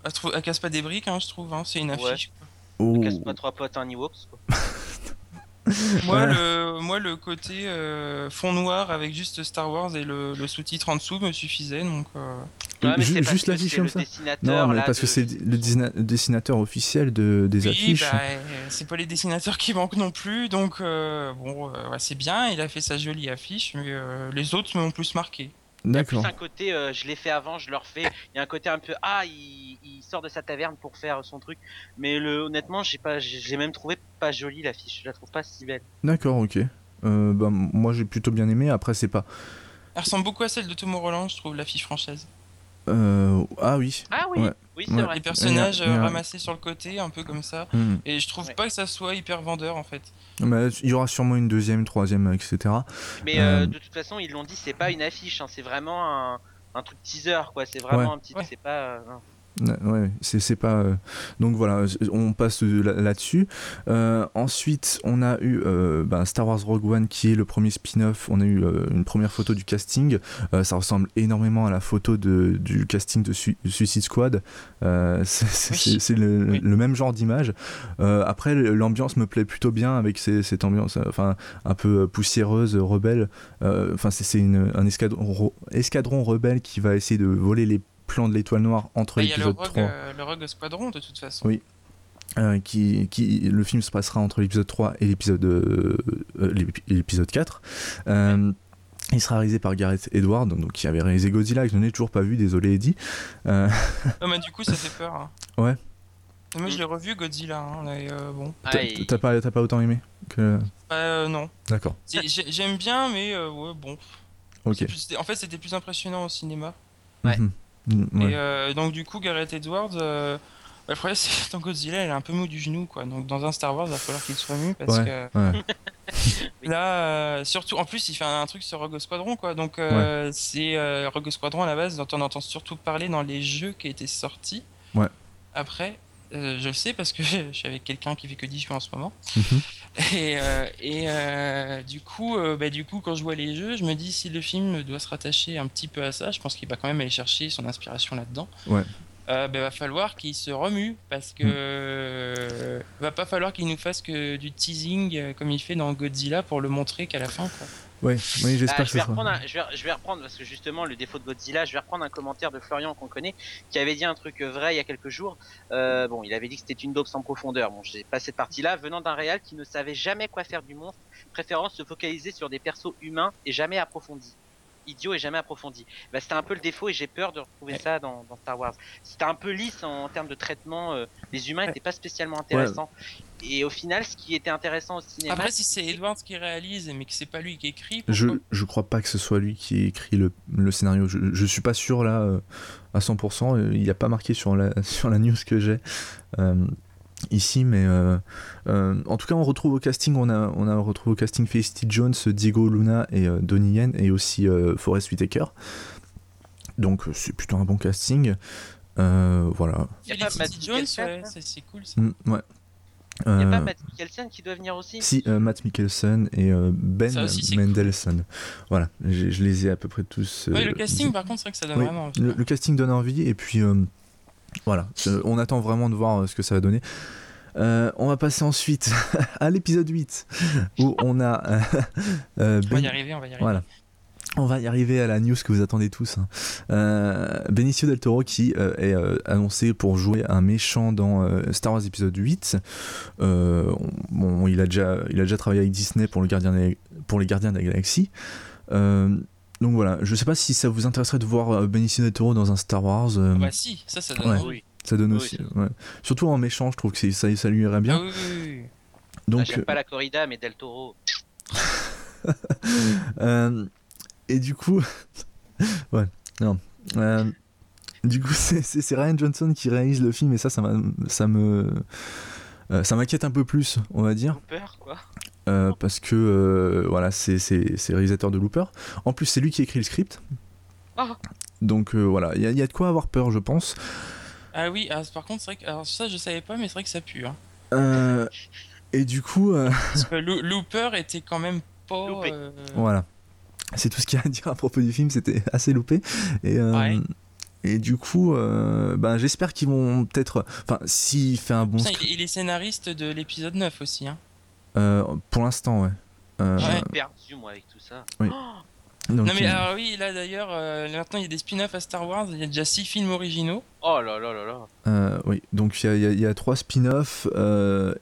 Elle, trouve... elle casse pas des briques, hein, je trouve. Hein. C'est une affiche. Quoi. Oh. Elle casse pas trois potes un Ewoks, quoi. moi, le, moi, le côté euh, fond noir avec juste Star Wars et le, le sous-titre en dessous me suffisait. Donc, euh... ouais, mais juste l'affiche comme ça Non, mais parce que c'est le dessinateur officiel de, des oui, affiches. Bah, c'est pas les dessinateurs qui manquent non plus. Donc, euh, bon, euh, ouais, c'est bien. Il a fait sa jolie affiche, mais euh, les autres m'ont plus marqué. Il y a plus un côté, euh, je l'ai fait avant, je le refais. Il y a un côté un peu, ah, il, il, sort de sa taverne pour faire son truc. Mais le, honnêtement, j'ai pas, j'ai même trouvé pas jolie l'affiche. Je la trouve pas si belle. D'accord, ok. Euh, bah, moi, j'ai plutôt bien aimé. Après, c'est pas. Elle ressemble beaucoup à celle de Tomorrowland, je trouve, l'affiche française. Euh, ah oui. Ah oui. Oui, c'est vrai. Les personnages ramassés sur le côté, un peu comme ça. Hmm. Et je trouve pas que ça soit hyper vendeur en fait. Mais il y aura sûrement une deuxième, troisième, etc. Mais euh, de toute façon, ils l'ont dit, c'est pas une affiche, hein, c'est vraiment un, un, truc teaser, quoi. C'est vraiment un petit. C'est pas. Ouais, c'est pas. Euh, donc voilà, on passe là-dessus. Euh, ensuite, on a eu euh, ben, Star Wars Rogue One qui est le premier spin-off. On a eu une première photo du casting. ça ressemble énormément à la photo de, du casting de Suicide Squad. c'est le, même genre d'image. après, l'ambiance me plaît plutôt bien avec cette ambiance enfin, un peu poussiéreuse, rebelle. Enfin, c'est un escadron, escadron rebelle qui va essayer de voler les plan de l'étoile noire entre bah, l'épisode 3. Il y a le Rogue Squadron de toute façon. Oui. Euh, qui, qui, le film se passera entre l'épisode 3 et l'épisode euh, euh, l'épisode 4. il sera réalisé par Gareth Edwards, donc qui avait réalisé Godzilla, que je n'ai toujours pas vu, désolé Eddie. Euh... mais du coup ça fait peur. Hein. Ouais. moi je l'ai revu Godzilla, hein, bon. T'as pas, pas autant aimé que... non. D'accord. J'aime bien, mais ouais, bon. Ok. en fait c'était plus impressionnant au cinéma. Ouais. Mm, et euh, donc du coup Gareth Edwards, euh, bah, le problème c'est que Godzilla elle est un peu mou du genou quoi. Donc dans un Star Wars il va falloir qu'il soit mu parce que là euh, surtout en plus il fait un, truc sur Rogue Squadron quoi. Donc c'est Rogue Squadron à la base dont on entend surtout parler dans les jeux qui étaient sortis. Ouais. Après je le sais parce que je suis avec quelqu'un qui fait que 10 en ce moment. Mhm. Et, euh, et euh, du, coup, euh, bah, du coup, quand je vois les jeux, je me dis si le film doit se rattacher un petit peu à ça, je pense qu'il va quand même aller chercher son inspiration là-dedans. Ouais. Euh, bah, va falloir qu'il se remue parce que mm. va pas falloir qu'il nous fasse que du teasing comme il fait dans Godzilla pour le montrer qu'à la fin. Quoi. Ouais, oui, j'espère ah, je, vais reprendre je, vais, je, vais, reprendre parce que justement le défaut de Godzilla, je vais reprendre un commentaire de Florian qu'on connaît qui avait dit un truc vrai il y a quelques jours. Euh, bon, il avait dit que c'était une dope sans profondeur. Bon, j'ai pas cette partie-là venant d'un réal qui ne savait jamais quoi faire du monstre, préférant se focaliser sur des persos humains et jamais approfondis idiot et jamais approfondi. Bah, c'était un peu le défaut et j'ai peur de retrouver ça dans, Star Wars. C'était un peu lisse en, termes de traitement. Euh, les humains n'étaient pas spécialement intéressants. Et au final, ce qui était intéressant au cinéma. Après, si c'est Edwards qui réalise, mais que c'est pas lui qui écrit. Je, je crois pas que ce soit lui qui écrit le, le scénario. Je, je suis pas sûr là euh, à 100%. Il n'y a pas marqué sur la, sur la news que j'ai. Euh, ici, mais euh, euh, en tout cas, on retrouve au casting, on a, on a retrouvé au casting Felicity Jones, Diego Luna et euh, Donnie Yen, et aussi Forest Whitaker. Donc, c'est plutôt un bon casting. voilà. Felicity Jones, c'est cool ça. Mm, ouais. Il n'y a pas Matt Mikkelsen qui doit venir aussi Si, Matt Mikkelsen et Ben Mendelssohn. Voilà, je les ai à peu près tous. Ouais, le casting, par contre, c'est vrai que ça donne vraiment envie. Le, casting donne envie, et puis voilà, on attend vraiment de voir euh, ce que ça va donner. Euh, on va passer ensuite à l'épisode 8 où on a. Euh, on va y ben- arriver, on va y arriver. Voilà. On va y arriver à la news que vous attendez tous. Hein. Benicio del Toro qui est annoncé pour jouer un méchant dans Star Wars épisode 8. bon, il a, déjà, il a déjà travaillé avec Disney pour, le gardien pour les Gardiens de la Galaxie. Donc voilà, je sais pas si ça vous intéresserait de voir euh, Benicio del Toro dans un Star Wars. Euh, bah si, ça, ça donne oui. Ça donne aussi, ouais. Surtout en méchant, je trouve que ça, ça lui irait bien. Ah, oui, oui, Donc, ah, j'aime pas la corrida, mais Del Toro. euh, et du coup, ouais, non. Euh, du coup, c'est Ryan Johnson qui réalise le film et ça, ça, ça me, ça m'inquiète un peu plus, on va dire. Peur, quoi. Euh, parce que euh, voilà, c'est réalisateur de Looper. En plus, c'est lui qui écrit le script. Ah. Donc euh, voilà, il y, a de quoi avoir peur, je pense. Ah oui, ah, par contre, c'est vrai que alors, ça je savais pas, mais c'est vrai que ça pue. Hein. et du coup. Parce que Looper était quand même pas. Voilà. C'est tout ce qu'il y a à dire à propos du film, c'était assez loupé. Et, et du coup, ben, j'espère qu'ils vont peut-être. Enfin, s'il fait un bon. script... il est scénariste de l'épisode 9 aussi. Hein. Euh, pour l'instant, ouais. Euh, perdu moi avec tout ça. Oui. Oh non mais alors oui là d'ailleurs euh, maintenant il y a des spin-offs à Star Wars il y a déjà 6 films originaux oh là là là là euh, oui donc il y a, y a 3 spin-offs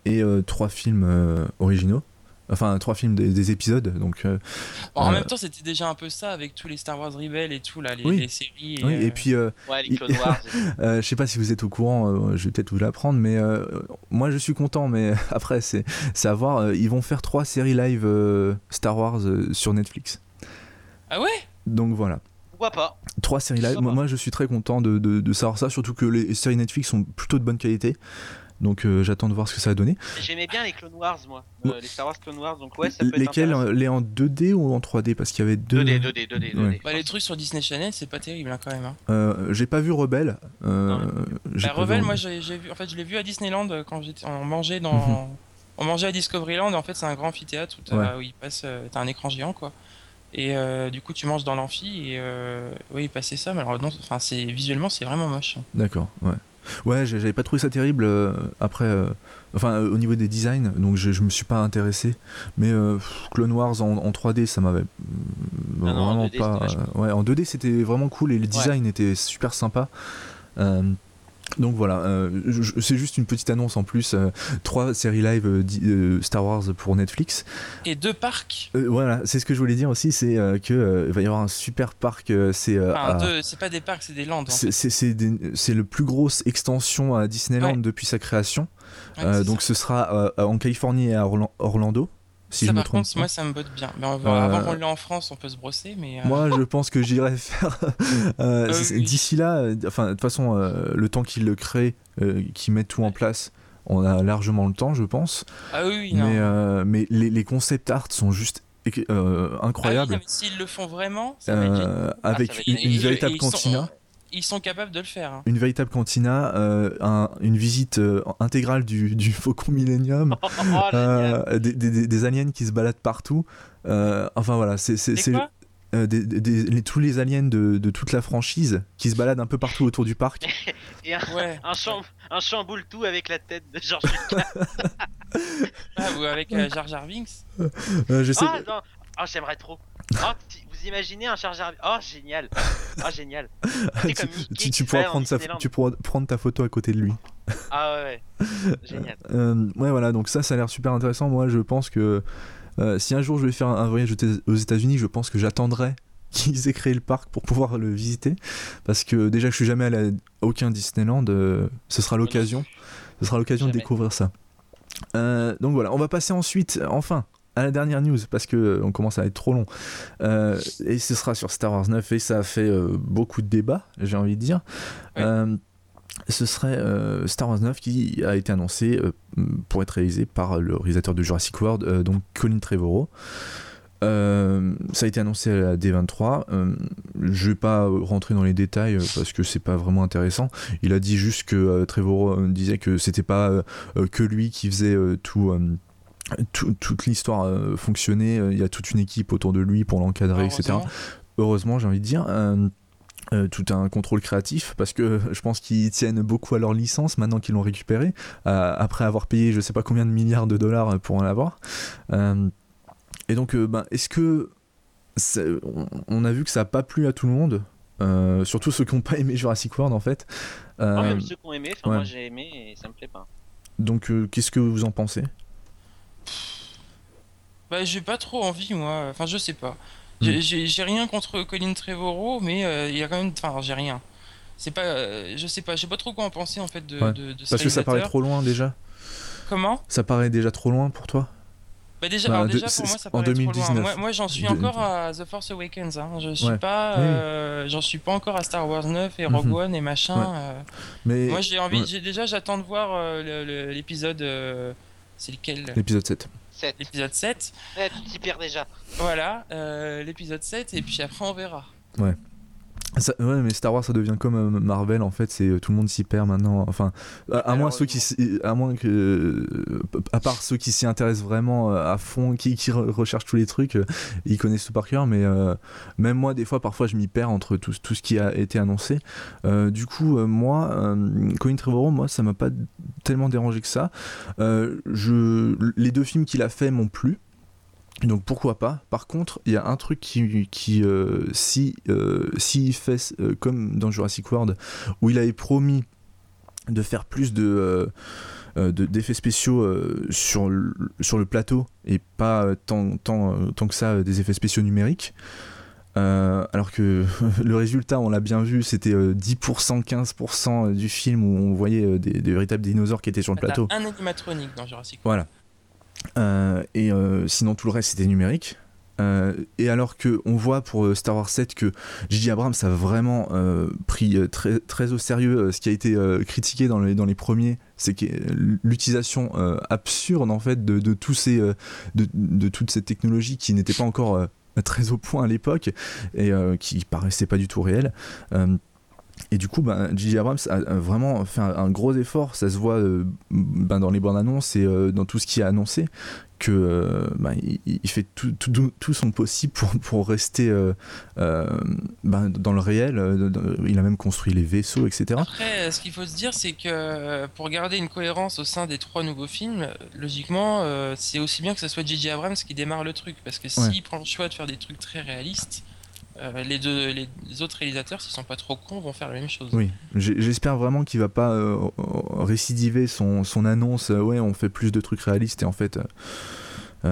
et 3 films originaux Enfin, trois films des, épisodes. Donc, euh, en même euh, temps, c'était déjà un peu ça avec tous les Star Wars Rebels et tout, là, les, séries. Et, oui, et puis. Euh, ouais, les Clone Wars. je sais pas si vous êtes au courant, je vais peut-être vous l'apprendre, mais moi je suis content, mais après, c'est à voir. ils vont faire trois séries live Star Wars sur Netflix. Ah ouais? Donc voilà. Pourquoi pas? Trois séries live. Moi, moi, je suis très content de, de, de, savoir ça, surtout que les séries Netflix sont plutôt de bonne qualité. Donc euh, j'attends de voir ce que ça va donner. J'aimais bien les Clone Wars, moi. Euh, les Star Wars Clone Wars, donc ouais, ça peut Lesquels être Les en 2D ou en 3D Parce qu'il y avait deux. 2D, 2D, 2D. 2D. Bah, les trucs sur Disney Channel, c'est pas terrible hein, quand même. Hein. Euh, j'ai pas vu Rebelle. bah, Revel, moi j'ai vu, en fait, je l'ai vu à Disneyland quand j'étais, on mangeait dans, mhm. on mangeait à Discoveryland. En fait, c'est un grand amphithéâtre où, il passe, t'as un écran géant quoi. Et du coup, tu manges dans l'amphi et oui, il passait ça. Mais alors non, enfin, c'est visuellement, c'est vraiment moche. D'accord, ouais. Ouais, j'avais pas trouvé ça terrible après enfin euh, au niveau des designs donc je, je me suis pas intéressé. Mais euh, Clone Wars en, 3D ça m'avait ah vraiment pas ouais en 2D c'était vraiment cool et le design était super sympa euh, donc voilà, c'est juste une petite annonce en plus. trois séries live Star Wars pour Netflix. Et deux parcs? voilà, c'est ce que je voulais dire aussi, c'est que il va y avoir un super parc. c'est c'est pas des parcs, c'est des landes. C'est le plus grosse extension à Disneyland depuis sa création. Euh, donc ce sera euh, en Californie et à Orlando. Si ça, je me trompe. moi, ça me botte bien. Mais avant qu'on l'ait en France, on peut se brosser. Mais euh, Moi, je pense que j'irai faire. D'ici là, enfin, de toute façon, le temps qu'ils le créent, qu'ils mettent tout en place, on a largement le temps, je pense. Ah oui, mais, mais les, les, concept art sont juste incroyables. Ah S'ils le font vraiment, avec ah, une, véritable cantina ils sont capables de le faire. Hein. Une véritable cantina, euh, une visite euh, intégrale du, du, Faucon Millennium, oh, euh, des, des, des, aliens qui se baladent partout. enfin voilà, c'est des, tous les aliens de, de, toute la franchise qui se baladent un peu partout autour du parc. Et un, ouais. un, un chamboule tout avec la tête de George Lucas. ah, ou avec Jar Jar Binks. je sais. Ah, non. Ah, j'aimerais trop. Ah, vous imaginez un chargeur Oh, génial Oh, génial tu, tu, pourras prendre tu pourras prendre ta photo à côté de lui. Ah ouais, Génial. Euh, ouais, voilà, donc ça, ça a l'air super intéressant. Moi, je pense que euh, si un jour je vais faire un voyage aux États-Unis, je pense que j'attendrai qu'ils aient créé le parc pour pouvoir le visiter. Parce que déjà que je suis jamais allé à aucun Disneyland, euh, ce sera l'occasion. Ce sera l'occasion de découvrir ça. donc voilà, on va passer ensuite, enfin, à la dernière news parce que euh, on commence à être trop long. Euh, et ce sera sur Star Wars 9 et ça a fait euh, beaucoup de débats, j'ai envie de dire. ce serait Star Wars 9 qui a été annoncé pour être réalisé par le réalisateur de Jurassic World, donc Colin Trevorrow. ça a été annoncé à la D23. je vais pas rentrer dans les détails parce que c'est pas vraiment intéressant. Il a dit juste que Trevorrow disait que c'était pas que lui qui faisait tout toute l'histoire euh, fonctionnait, euh, il y a toute une équipe autour de lui pour l'encadrer, etc. Heureusement, j'ai envie de dire. Euh, tout un contrôle créatif parce que je pense qu'ils tiennent beaucoup à leur licence maintenant qu'ils l'ont récupéré après avoir payé je sais pas combien de milliards de dollars pour en avoir. Et donc ben, est-ce que on a vu que ça a pas plu à tout le monde surtout ceux qui n'ont pas aimé Jurassic World en fait. Même ceux qui ont aimé moi j'ai aimé et ça me plaît pas. Donc qu'est-ce que vous en pensez? Bah, j'ai pas trop envie, moi. Enfin, je sais pas. Hmm. J'ai rien contre Colin Trevorrow, mais euh, il y a quand même. Enfin, j'ai rien. C'est pas. Euh, je sais pas. Je sais pas trop quoi en penser en fait de. de, Parce que ça paraît trop loin déjà. Comment? Ça paraît déjà trop loin pour toi? Bah déjà, bah, déjà pour moi ça paraît en 2019. trop loin. Moi, moi j'en suis encore à The Force Awakens. Hein. Je suis pas, euh, j'en suis pas encore à Star Wars 9 et Rogue mhm. One et machin. Mais moi j'ai envie, j'ai déjà j'attends de voir l'épisode. c'est lequel? L'épisode 7. L'épisode 7. Ouais, tu t'y perds déjà. Voilà, euh, l'épisode 7, et puis après on verra. Ouais ouais, mais Star Wars ça devient comme euh, Marvel en fait, c'est euh, tout le monde s'y perd maintenant. Enfin, à, moins ceux qui, à moins que, euh, à part ceux qui s'y intéressent vraiment à fond, qui, qui recherchent tous les trucs, ils connaissent tout par cœur. Mais même moi, des fois, parfois, je m'y perds entre tout, tout, ce qui a été annoncé. du coup, moi, Colin Trevorrow, moi, ça m'a pas tellement dérangé que ça. je, les deux films qu'il a fait m'ont plu. Donc pourquoi pas? Par contre, il y a un truc qui, qui euh, si, euh, si fait euh, comme dans Jurassic World, où il avait promis de faire plus de d'effets spéciaux sur, le, sur le plateau et pas tant, tant, tant que ça des effets spéciaux numériques. alors que le résultat, on l'a bien vu, c'était 10%, 15% du film où on voyait des, des, véritables dinosaures qui étaient sur le plateau. Un animatronique dans Jurassic World. Voilà. Euh, et euh, sinon, tout le reste, c'était numérique. Euh, et alors que on voit pour Star Wars 7 que J.J. Abrams a vraiment pris très, très au sérieux ce qui a été critiqué dans les, dans les premiers, c'est l'utilisation absurde en fait de, de tous ces, de, de, toute cette technologie qui n'était pas encore très au point à l'époque et qui paraissait pas du tout réelle. Et du coup, ben, J.J. Abrams a vraiment fait un, gros effort. Ça se voit ben, dans les bandes annonces et dans tout ce qui est annoncé que euh, bah, il, fait tout, tout, tout, son possible pour, pour rester euh, euh, bah, dans le réel. il a même construit les vaisseaux, etc. Après, ce qu'il faut se dire, c'est que pour garder une cohérence au sein des trois nouveaux films, logiquement, c'est aussi bien que ce soit J.J. Abrams qui démarre le truc. Parce que s'il prend le choix de faire des trucs très réalistes, euh, les, deux, les, autres réalisateurs, s'ils sont pas trop cons, vont faire la même chose. Oui, j'espère vraiment qu'il va pas euh, récidiver son, son annonce. Euh, ouais, on fait plus de trucs réalistes et en fait.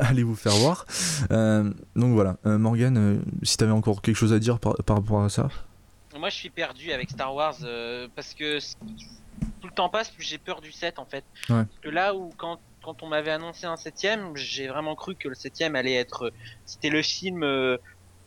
allez vous faire voir. donc voilà, Morgan, si tu avais encore quelque chose à dire par, rapport à ça? Moi je suis perdu avec Star Wars parce que tout le temps passe, plus j'ai peur du 7 en fait. Parce que là où quand, quand on m'avait annoncé un 7 j'ai vraiment cru que le 7 allait être. C'était le film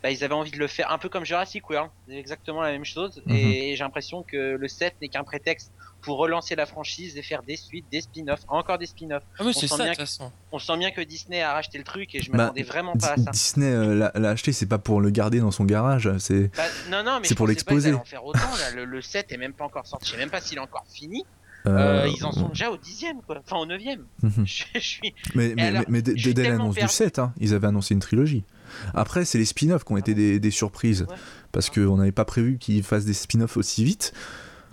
bah, ils avaient envie de le faire un peu comme Jurassic World, exactement la même chose. Mhm. Et j'ai l'impression que le 7 n'est qu'un prétexte pour relancer la franchise et faire des suites, des spin-offs, encore des spin-offs. Ah oui, c'est ça, de toute façon. On sent bien que Disney a racheté le truc et je bah, m'attendais vraiment pas à ça. Disney euh, l'a acheté, c'est pas pour le garder dans son garage, c'est bah, non, non, mais pour l'exposer. En faire autant, le, 7 est même pas encore sorti, je sais même pas s'il est encore fini. Euh, euh, ils en sont déjà au dixième, quoi. Enfin, au neuvième. Mhm. je, suis... Mais, mais, mais, dès, l'annonce du 7, hein, ils avaient annoncé une trilogie. Après, c'est les spin-offs qui ont été des, surprises. Parce qu'on n'avait pas prévu qu'ils fassent des spin-offs aussi vite.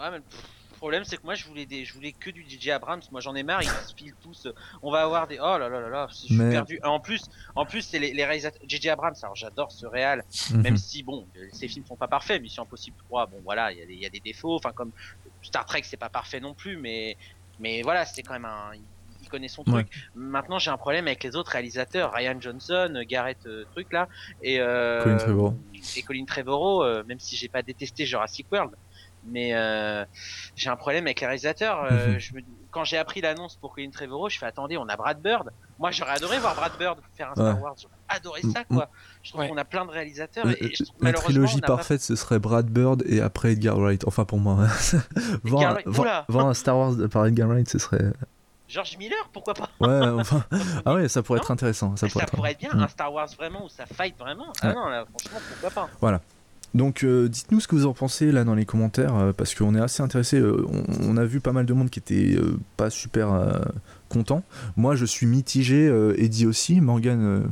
Ouais, mais le problème, c'est que moi, je voulais, des, je voulais que du DJ Abrams. Moi, j'en ai marre, ils se filent tous. On va avoir des. Oh là là là là, je suis perdu. En plus, en plus c'est les, réalisateurs. DJ Abrams, alors j'adore ce réal, mhm. même si, bon, ces films sont pas parfaits. Mission Impossible 3, bon, voilà, il y, y, a des défauts. Enfin, comme Star Trek, c'est pas parfait non plus, mais. Mais voilà, c'était quand même un connaît son truc. Maintenant, j'ai un problème avec les autres réalisateurs, Ryan Johnson, Garrett euh, truc là, et euh, Colin Trevorrow. Et Colin Trevorrow, euh, même si j'ai pas détesté Jurassic World, mais j'ai un problème avec les réalisateurs. Mhm. je me, quand j'ai appris l'annonce pour Colin Trevorrow, je fais attendez, on a Brad Bird. Moi, j'aurais adoré voir Brad Bird faire un Star Wars. J'aurais adoré ça, quoi. Je trouve qu'on a plein de réalisateurs. Et, la trilogie parfaite, ce serait Brad Bird et après Edgar Wright. Enfin, pour moi. voir, voir, un Star Wars par Edgar Wright, ce serait George Miller, pourquoi pas Ouais, enfin. Ah ouais, ça pourrait être intéressant. Ça, pourrait, être... bien, un Star Wars vraiment où ça fight vraiment. Ah non, là, franchement, pourquoi pas Voilà. Donc euh, dites-nous ce que vous en pensez là dans les commentaires euh, parce qu'on est assez intéressé. Euh, on, a vu pas mal de monde qui était pas super content. Moi je suis mitigé, Eddie aussi, Morgan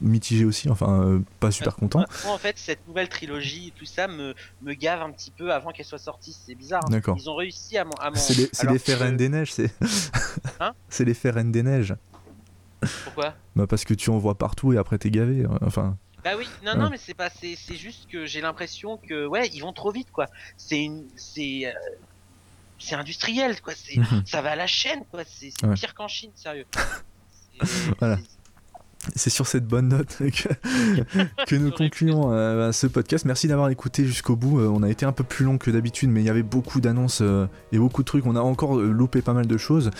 mitigé aussi, enfin pas super content. Moi, en fait cette nouvelle trilogie tout ça me, me gave un petit peu avant qu'elle soit sortie, c'est bizarre. Hein. D'accord. Ils ont réussi à m'en. C'est l'effet Reine des Neiges, c'est. Hein C'est l'effet Reine des Neiges. Pourquoi? Bah parce que tu en vois partout et après t'es gavé. Enfin. Bah oui, non, non, mais c'est pas, c'est, juste que j'ai l'impression que, ouais, ils vont trop vite, quoi. C'est une, c'est, euh, c'est industriel, quoi. C'est, mhm. ça va à la chaîne, quoi. C'est, pire qu'en Chine, sérieux. voilà. C'est sur cette bonne note que, nous concluons euh, ce podcast. Merci d'avoir écouté jusqu'au bout. Euh, on a été un peu plus long que d'habitude, mais il y avait beaucoup d'annonces euh, et beaucoup de trucs. On a encore loupé pas mal de choses.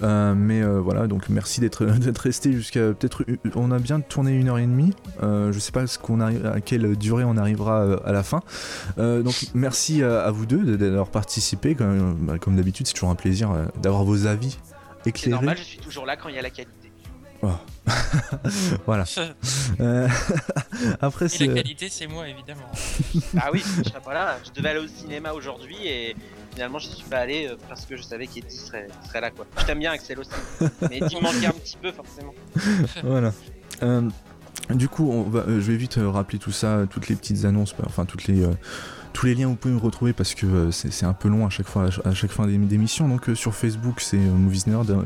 mais voilà, donc merci d'être resté jusqu'à peut-être. On a bien tourné une heure et demie. je sais pas ce qu'on arrive, à quelle durée on arrivera à la fin. donc merci à, vous deux d'avoir participé. Comme, bah, comme d'habitude, c'est toujours un plaisir d'avoir vos avis éclairés. C'est normal, je suis toujours là quand il y a la qualité. Oh. voilà. Euh, après, c'est. la qualité, c'est moi, évidemment. ah oui, je serais pas là. Je devais aller au cinéma aujourd'hui et finalement, je suis pas allé euh, parce que je savais qu'Eddie serait, serait là, quoi. Je t'aime bien, Axel aussi. Mais Eddie manquait un petit peu, forcément. voilà. Euh, du coup, on va, je vais vite rappeler tout ça, toutes les petites annonces, enfin, toutes les tous les liens vous pouvez me retrouver parce que euh, c'est un peu long à chaque fois à chaque fin d'émission. Donc euh, sur Facebook c'est euh, Movies Nerd,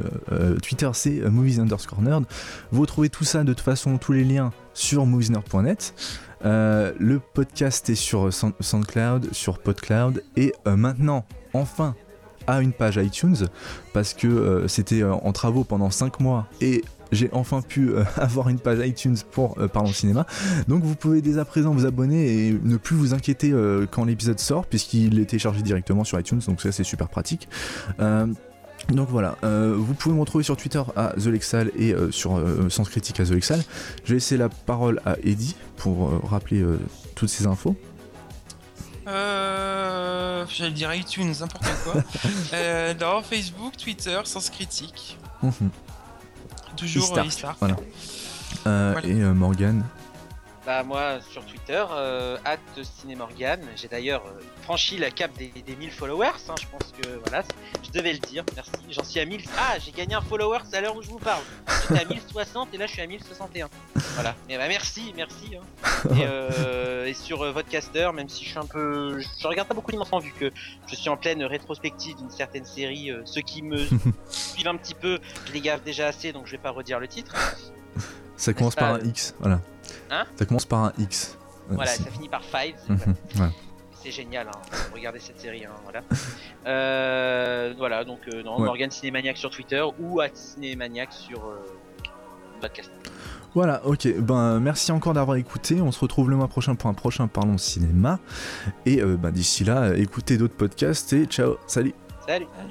Twitter c'est Movies underscore Nerd. Vous retrouvez tout ça de toute façon tous les liens sur moviesnerd.net. le podcast est sur SoundCloud, sur PodCloud et maintenant enfin à une page iTunes parce que c'était en travaux pendant 5 mois et j'ai enfin pu euh, avoir une page iTunes pour euh, Parlons Cinéma. Donc vous pouvez dès à présent vous abonner et ne plus vous inquiéter euh, quand l'épisode sort, puisqu'il est téléchargé directement sur iTunes, donc ça c'est super pratique. donc voilà, vous pouvez me retrouver sur Twitter à TheLexal et sur Sens Critique à TheLexal. Je vais laisser la parole à Eddie pour rappeler toutes ces infos. Euh, j'allais dire iTunes, n'importe quoi. dans Facebook, Twitter, Sens Critique. Mhm. Toujours Voilà. Euh, et euh, Morgan. Bah moi sur Twitter, euh, @cinémorgan. J'ai d'ailleurs euh, franchi la cape des, des 1000 followers. Hein, je pense que voilà, je devais le dire. Merci. J'en suis à 1000. Ah, j'ai gagné un follower à l'heure où je vous parle. J'étais à 1060 et là je suis à 1061. Voilà. Et bah merci, merci. Hein. Et, euh, et, sur euh, Vodcaster, même si je suis un peu, je, regarde pas beaucoup d'émissions vu que je suis en pleine rétrospective d'une certaine série. Euh, ceux qui me suivent un petit peu, je les gaffe déjà assez, donc je vais pas redire le titre. Ça commence par un X, voilà. Hein Ça commence par un X. Voilà, ça finit par Five. C'est génial, hein. regardez cette série. Hein, voilà. Euh, voilà, donc euh, non, Morgan Cinémaniac sur Twitter ou à Cinémaniac sur euh, podcast. Voilà, ok. Ben merci encore d'avoir écouté. On se retrouve le mois prochain pour un prochain Parlons Cinéma. Et ben, d'ici là, écoutez d'autres podcasts et ciao, salut. Salut. salut.